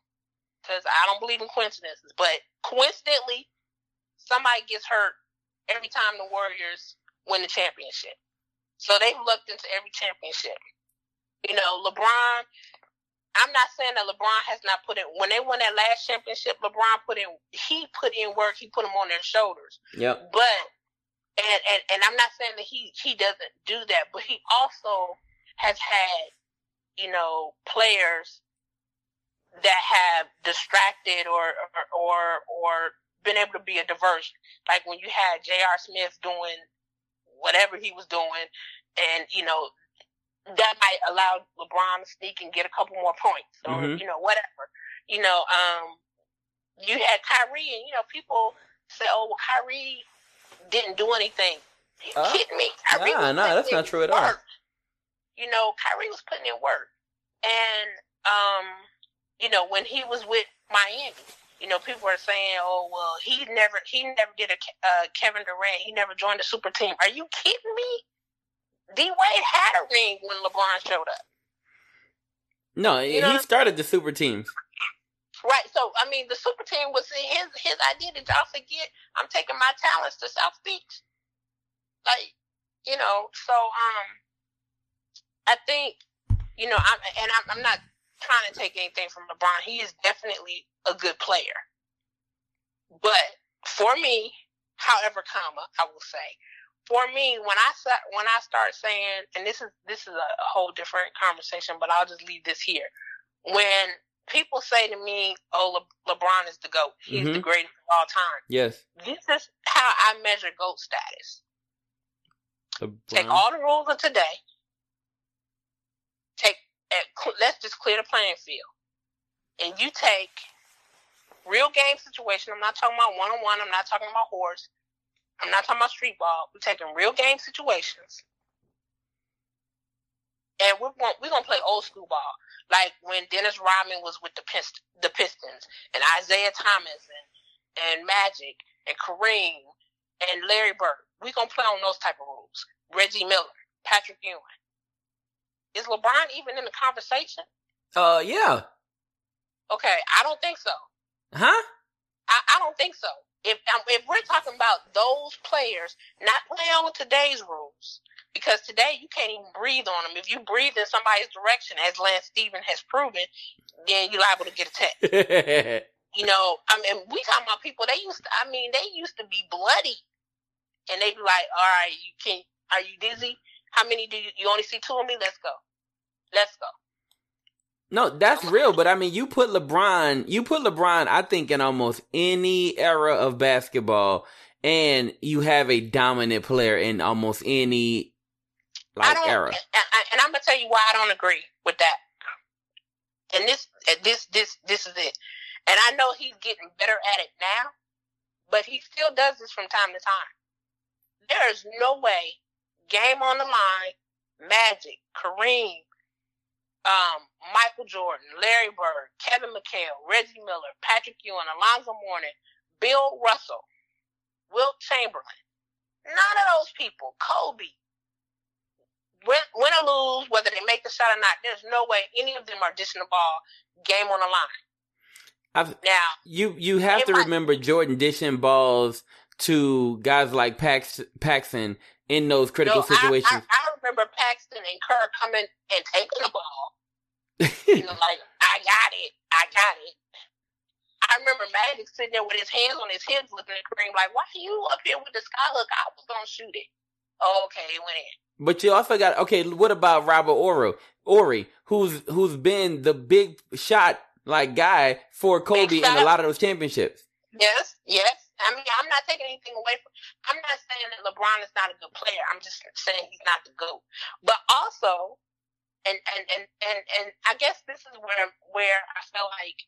Speaker 5: Because I don't believe in coincidences. But coincidentally, somebody gets hurt every time the Warriors win the championship. So they've looked into every championship. You know, LeBron, I'm not saying that LeBron has not put in when they won that last championship, LeBron put in he put in work, he put them on their shoulders.
Speaker 4: Yep.
Speaker 5: But and, and and I'm not saying that he he doesn't do that, but he also has had, you know, players that have distracted or or or, or been able to be a diversion. Like when you had J.R. Smith doing whatever he was doing, and you know that might allow LeBron to sneak and get a couple more points or, mm-hmm. you know, whatever. You know, um, you had Kyrie and, you know, people say, oh, well, Kyrie didn't do anything. You uh, kidding me? Kyrie
Speaker 4: nah, nah, that's not true at
Speaker 5: work.
Speaker 4: all.
Speaker 5: You know, Kyrie was putting in work. And, um, you know, when he was with Miami, you know, people are saying, "Oh, well, he never, he never did a uh, Kevin Durant. He never joined a super team." Are you kidding me? D Wade had a ring when LeBron showed up.
Speaker 4: No, you he started the super teams.
Speaker 5: Right. So I mean, the super team was his his idea. Did y'all forget? I'm taking my talents to South Beach. Like, you know. So um, I think you know, I'm and I'm, I'm not trying to take anything from LeBron. He is definitely a good player. But for me, however, comma I will say, for me, when I when I start saying, and this is this is a whole different conversation, but I'll just leave this here. When people say to me, "Oh, Le- LeBron is the goat. He's mm-hmm. the greatest of all time."
Speaker 4: Yes.
Speaker 5: This is how I measure goat status. LeBron. Take all the rules of today. Take eh, let's just clear the playing field, and you take real game situation. I'm not talking about one on one. I'm not talking about horse. I'm not talking about street ball. We're taking real game situations. And we're going, we're going to play old school ball. Like when Dennis Rodman was with the, Pist- the Pistons and Isiah Thomas and, and Magic and Kareem and Larry Bird. We're going to play on those type of rules. Reggie Miller, Patrick Ewing. Is LeBron even in the conversation?
Speaker 4: Uh, yeah.
Speaker 5: Okay, I don't think so.
Speaker 4: Huh?
Speaker 5: I, I don't think so if um, if we're talking about those players not playing on today's rules, because today you can't even breathe on them. If you breathe in somebody's direction, as Lance Stephen has proven, then you're liable to get attacked. you know, I mean, we talking about people. They used to. I mean, they used to be bloody, and they'd be like, "All right, you can. Are you dizzy? How many do you? You only see two of me? Let's go. Let's go."
Speaker 4: No, that's real, but I mean, you put LeBron, you put LeBron, I think, in almost any era of basketball, and you have a dominant player in almost any like era. And,
Speaker 5: and I'm gonna tell you why I don't agree with that. And this, this, this, this is it. And I know he's getting better at it now, but he still does this from time to time. There is no way, game on the line, Magic, Kareem, um, Michael Jordan, Larry Bird, Kevin McHale, Reggie Miller, Patrick Ewing, Alonzo Mourning, Bill Russell, Wilt Chamberlain. None of those people, Kobe, win, win or lose, whether they make the shot or not, there's no way any of them are dishing the ball game on the line.
Speaker 4: I've, now you you have to remember Jordan dishing balls to guys like Pax, Paxson in those critical no, situations. I, I,
Speaker 5: I, remember Paxson and Kerr coming and taking the ball you know, like I got it, I got it. I remember Magic sitting there with his hands on his hips, looking at Kareem like, "Why are you up here with the skyhook? I was gonna shoot it." Oh, okay, it went in.
Speaker 4: But you also got okay. What about Robert Oro, Ori, who's who's been the big shot like guy for Kobe in a lot of those championships?
Speaker 5: Yes, yes. I mean, I'm not taking anything away from. I'm not saying that LeBron is not a good player. I'm just saying he's not the goat. But also, and and and and, and I guess this is where where I feel like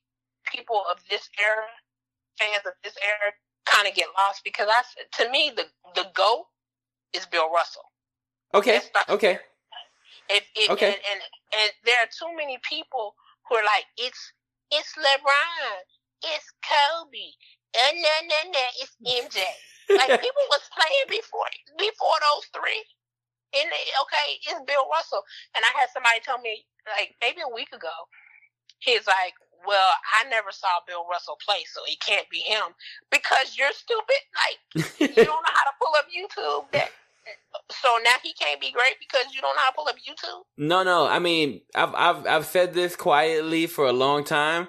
Speaker 5: people of this era, fans of this era, kind of get lost because I to me the the go is Bill Russell.
Speaker 4: Okay. Okay.
Speaker 5: If, if, okay. And, and, and there are too many people who are like, it's it's LeBron, it's Kobe, and no, no, no, it's MJ. like people was playing before before those three. And they, okay, it's Bill Russell. And I had somebody tell me like maybe a week ago, he's like, well, I never saw Bill Russell play, so it can't be him because you're stupid. Like you don't know how to pull up YouTube. That so now he can't be great because you don't know how to pull up YouTube.
Speaker 4: No, no. I mean, I've I've I've said this quietly for a long time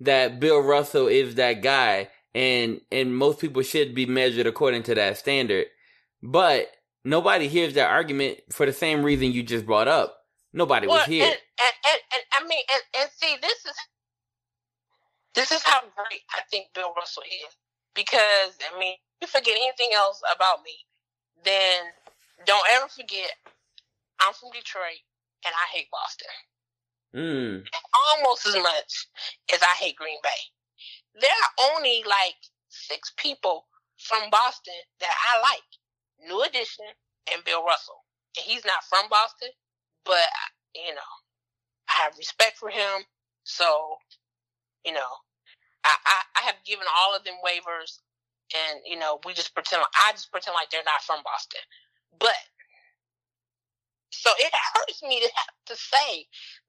Speaker 4: that Bill Russell is that guy, and and most people should be measured according to that standard. But nobody hears that argument for the same reason you just brought up. Nobody well, was here.
Speaker 5: And, and, and, and I mean, and, and see, this is this is how great I think Bill Russell is. Because I mean, if you forget anything else about me, then don't ever forget I'm from Detroit and I hate Boston.
Speaker 4: Mm.
Speaker 5: Almost as much as I hate Green Bay. There are only like six people from Boston that I like. New Edition and Bill Russell. And he's not from Boston, but you know, I have respect for him. So, you know, I, I, I have given all of them waivers and, you know, we just pretend like, I just pretend like they're not from Boston. But so it hurts me to have to say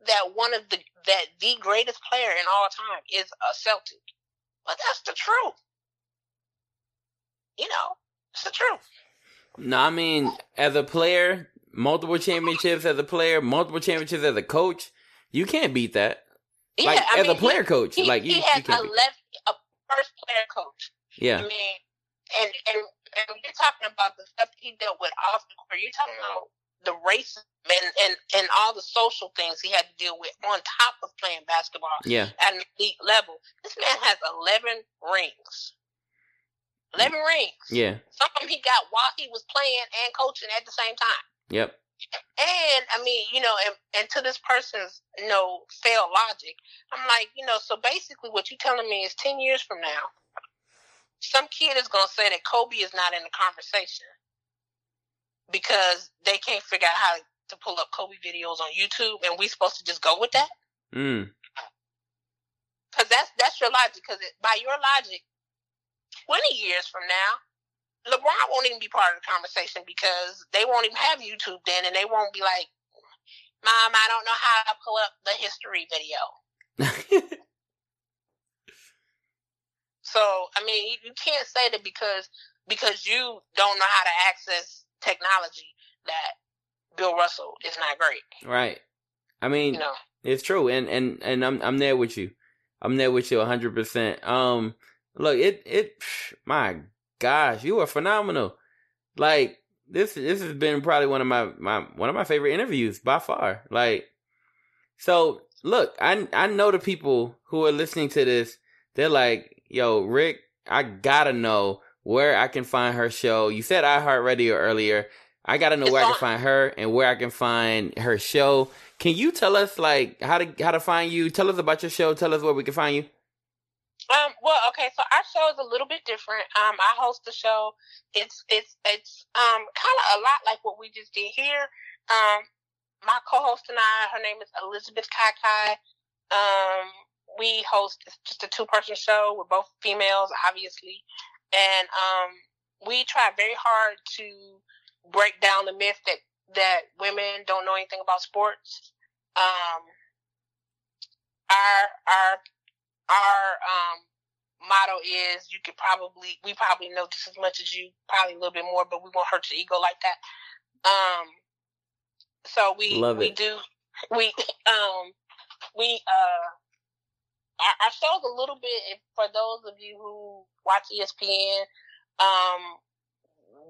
Speaker 5: that one of the that the greatest player in all time is a Celtic. But that's the truth. You know, it's the truth.
Speaker 4: No, I mean, as a player, multiple championships as a player, multiple championships as a coach, you can't beat that. Yeah, like I as mean, a player
Speaker 5: he,
Speaker 4: coach,
Speaker 5: he,
Speaker 4: like you,
Speaker 5: he has
Speaker 4: you
Speaker 5: left, a first player coach.
Speaker 4: Yeah,
Speaker 5: I mean, and and and you're talking about the stuff he dealt with off the court. You're talking about the race and, and, and all the social things he had to deal with on top of playing basketball
Speaker 4: yeah.
Speaker 5: at an elite level. This man has 11 rings. 11 rings.
Speaker 4: Yeah.
Speaker 5: Some of them he got while he was playing and coaching at the same time.
Speaker 4: Yep.
Speaker 5: And I mean, you know, and, and to this person's, you know, failed logic, I'm like, you know, so basically what you're telling me is 10 years from now, some kid is going to say that Kobe is not in the conversation because they can't figure out how to pull up Kobe videos on YouTube, and we supposed to just go with that?
Speaker 4: Mm.
Speaker 5: Because that's that's your logic. Because by your logic, twenty years from now, LeBron won't even be part of the conversation because they won't even have YouTube then, and they won't be like, "Mom, I don't know how to pull up the history video." so I mean, you can't say that because because you don't know how to access technology that Bill Russell is not great.
Speaker 4: Right. I mean, you know? it's true, and and and I'm I'm there with you. I'm there with you 100. percent Um, look, it it, my gosh, you are phenomenal. Like this this has been probably one of my my one of my favorite interviews by far. Like, so look, I I know the people who are listening to this. They're like, yo, Rick, I gotta know where I can find her show. You said iHeartRadio earlier. I gotta know it's where on. I can find her and where I can find her show. Can you tell us like how to how to find you? Tell us about your show. Tell us where we can find you.
Speaker 5: Um. Well, okay. So our show is a little bit different. Um. I host the show. It's it's it's um kind of a lot like what we just did here. Um. My co-host and I, her name is Elizabeth Kai Kai. Um. We host just a two-person show. We're both females, obviously and um, we try very hard to break down the myth that that women don't know anything about sports. Um, our our our um, motto is you could probably we probably know just as much as you, probably a little bit more, but we won't hurt your ego like that. Um, so we
Speaker 4: Love
Speaker 5: we
Speaker 4: it.
Speaker 5: do we um we uh our show's a little bit for those of you who watch ESPN. Um,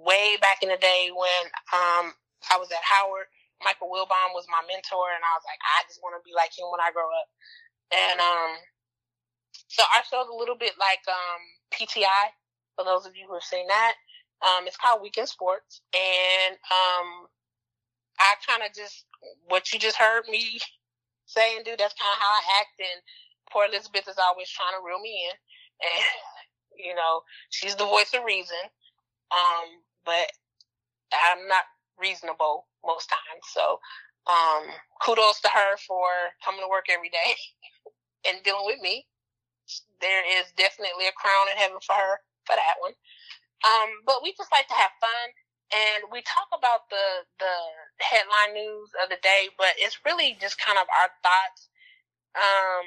Speaker 5: way back in the day when um I was at Howard, Michael Wilbon was my mentor, and I was like, I just want to be like him when I grow up. And um, so our show's a little bit like um PTI for those of you who have seen that. Um, it's called Weekend Sports, and um, I kind of just what you just heard me say and do. That's kind of how I act, and poor Elizabeth is always trying to reel me in. And You know, she's the voice of reason. Um, but I'm not reasonable most times. So, um, kudos to her for coming to work every day and dealing with me. There is definitely a crown in heaven for her for that one. Um, but we just like to have fun and we talk about the the headline news of the day, but it's really just kind of our thoughts um,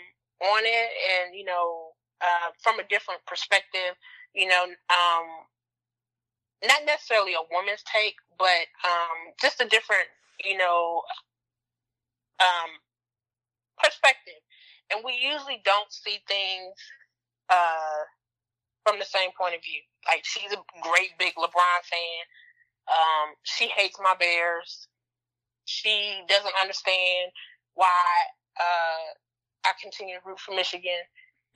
Speaker 5: on it, and you know, uh, from a different perspective. You know, um, not necessarily a woman's take, but um, just a different, you know, um, perspective. And we usually don't see things uh, from the same point of view. Like she's a great big LeBron fan. Um, she hates my Bears. She doesn't understand why uh, I continue to root for Michigan.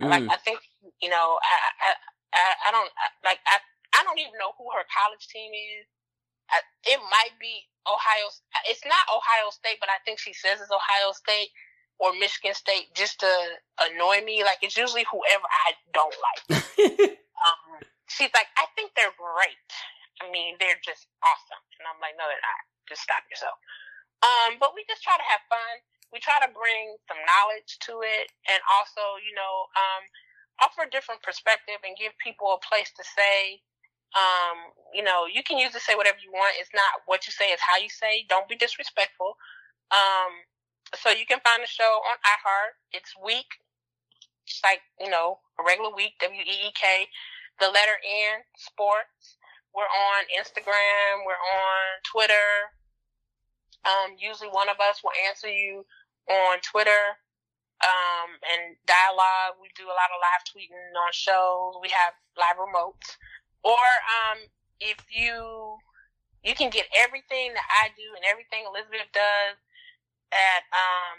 Speaker 5: Mm. Like I think you know I I I, don't I, like I I don't even know who her college team is. I, it might be Ohio. It's not Ohio State, but I think she says it's Ohio State or Michigan State just to annoy me. Like it's usually whoever I don't like. um, she's like, I think they're great. I mean, they're just awesome. And I'm like, no, they're not. Just stop yourself. Um, but we just try to have fun. We try to bring some knowledge to it and also, you know, um, offer a different perspective and give people a place to say, um, you know, you can use to say whatever you want. It's not what you say, it's how you say. Don't be disrespectful. Um, so you can find the show on iHeart. It's week. Like, you know, a regular week, W E E K, the letter N, sports. We're on Instagram. We're on Twitter. Um, usually one of us will answer you on Twitter. Um, and dialogue. We do a lot of live tweeting on shows. We have live remotes. Or, um, if you, you can get everything that I do and everything Elizabeth does at, um,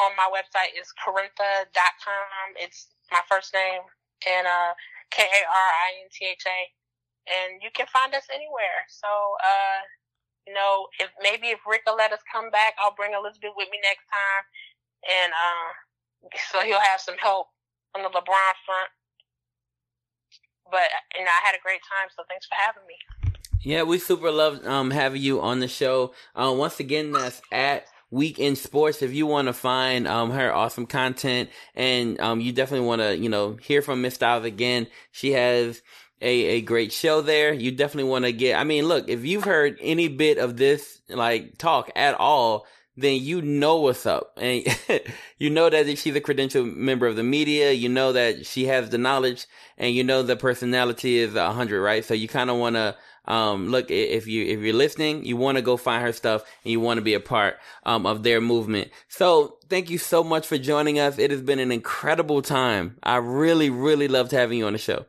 Speaker 5: on my website is Karintha.com. It's my first name and, uh, K-A-R-I-N-T-H-A and you can find us anywhere. So, uh, you know, if maybe if Rick will let us come back, I'll bring Elizabeth with me next time, and uh, so he'll have some help on the LeBron front. But you know, I had a great time, so thanks for having me.
Speaker 4: Yeah, we super love um having you on the show. Uh, once again, that's at Week in Sports. If you want to find um her awesome content and um you definitely want to you know hear from Miss Styles again, she has a, a great show there. You definitely want to get, I mean, look, if you've heard any bit of this, like, talk at all, then you know what's up. And you know that she's a credentialed member of the media. You know that she has the knowledge and you know the personality is a hundred, right? So you kind of want to, um, look, if you, if you're listening, you want to go find her stuff and you want to be a part, um, of their movement. So thank you so much for joining us. It has been an incredible time. I really, really loved having you on the show.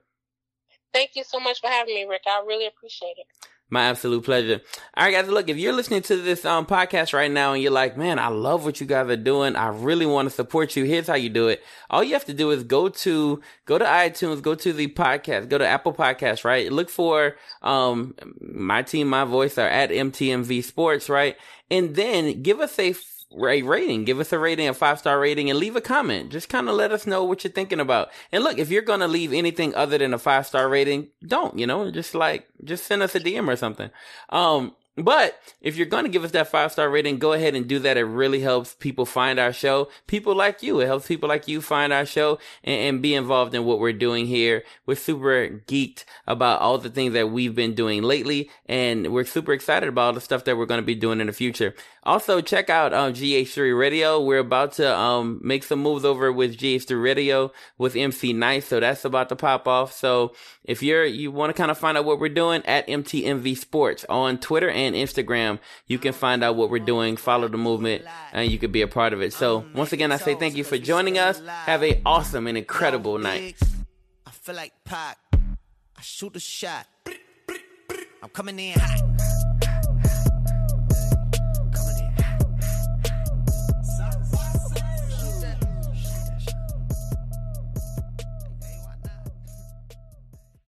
Speaker 5: Thank you so much for having me, Rick. I really appreciate it.
Speaker 4: My absolute pleasure. All right, guys. Look, if you're listening to this um, podcast right now and you're like, man, I love what you guys are doing. I really want to support you. Here's how you do it. All you have to do is go to, go to iTunes, go to the podcast, go to Apple Podcast, right? Look for, um, my team, my voice are at MTMV Sports, right? And then give us a a rating. Give us a rating, a five star rating, and leave a comment. Just kind of let us know what you're thinking about. And look, if you're gonna leave anything other than a five star rating, don't. You know, just like just send us a DM or something. Um, but if you're going to give us that five star rating, go ahead and do that. It really helps people find our show. People like you. It helps people like you find our show and, and, be involved in what we're doing here. We're super geeked about all the things that we've been doing lately. And we're super excited about all the stuff that we're going to be doing in the future. Also, check out um, GH3 Radio. We're about to um, make some moves over with GH3 Radio with MC Nice. So that's about to pop off. So if you're you want to kind of find out what we're doing at MTMV Sports on Twitter and Instagram, you can find out what we're doing, follow the movement, and you could be a part of it. So once again, I say thank you for joining us. Have a awesome and incredible night. I feel like Pac. I shoot a shot. I'm coming in hot.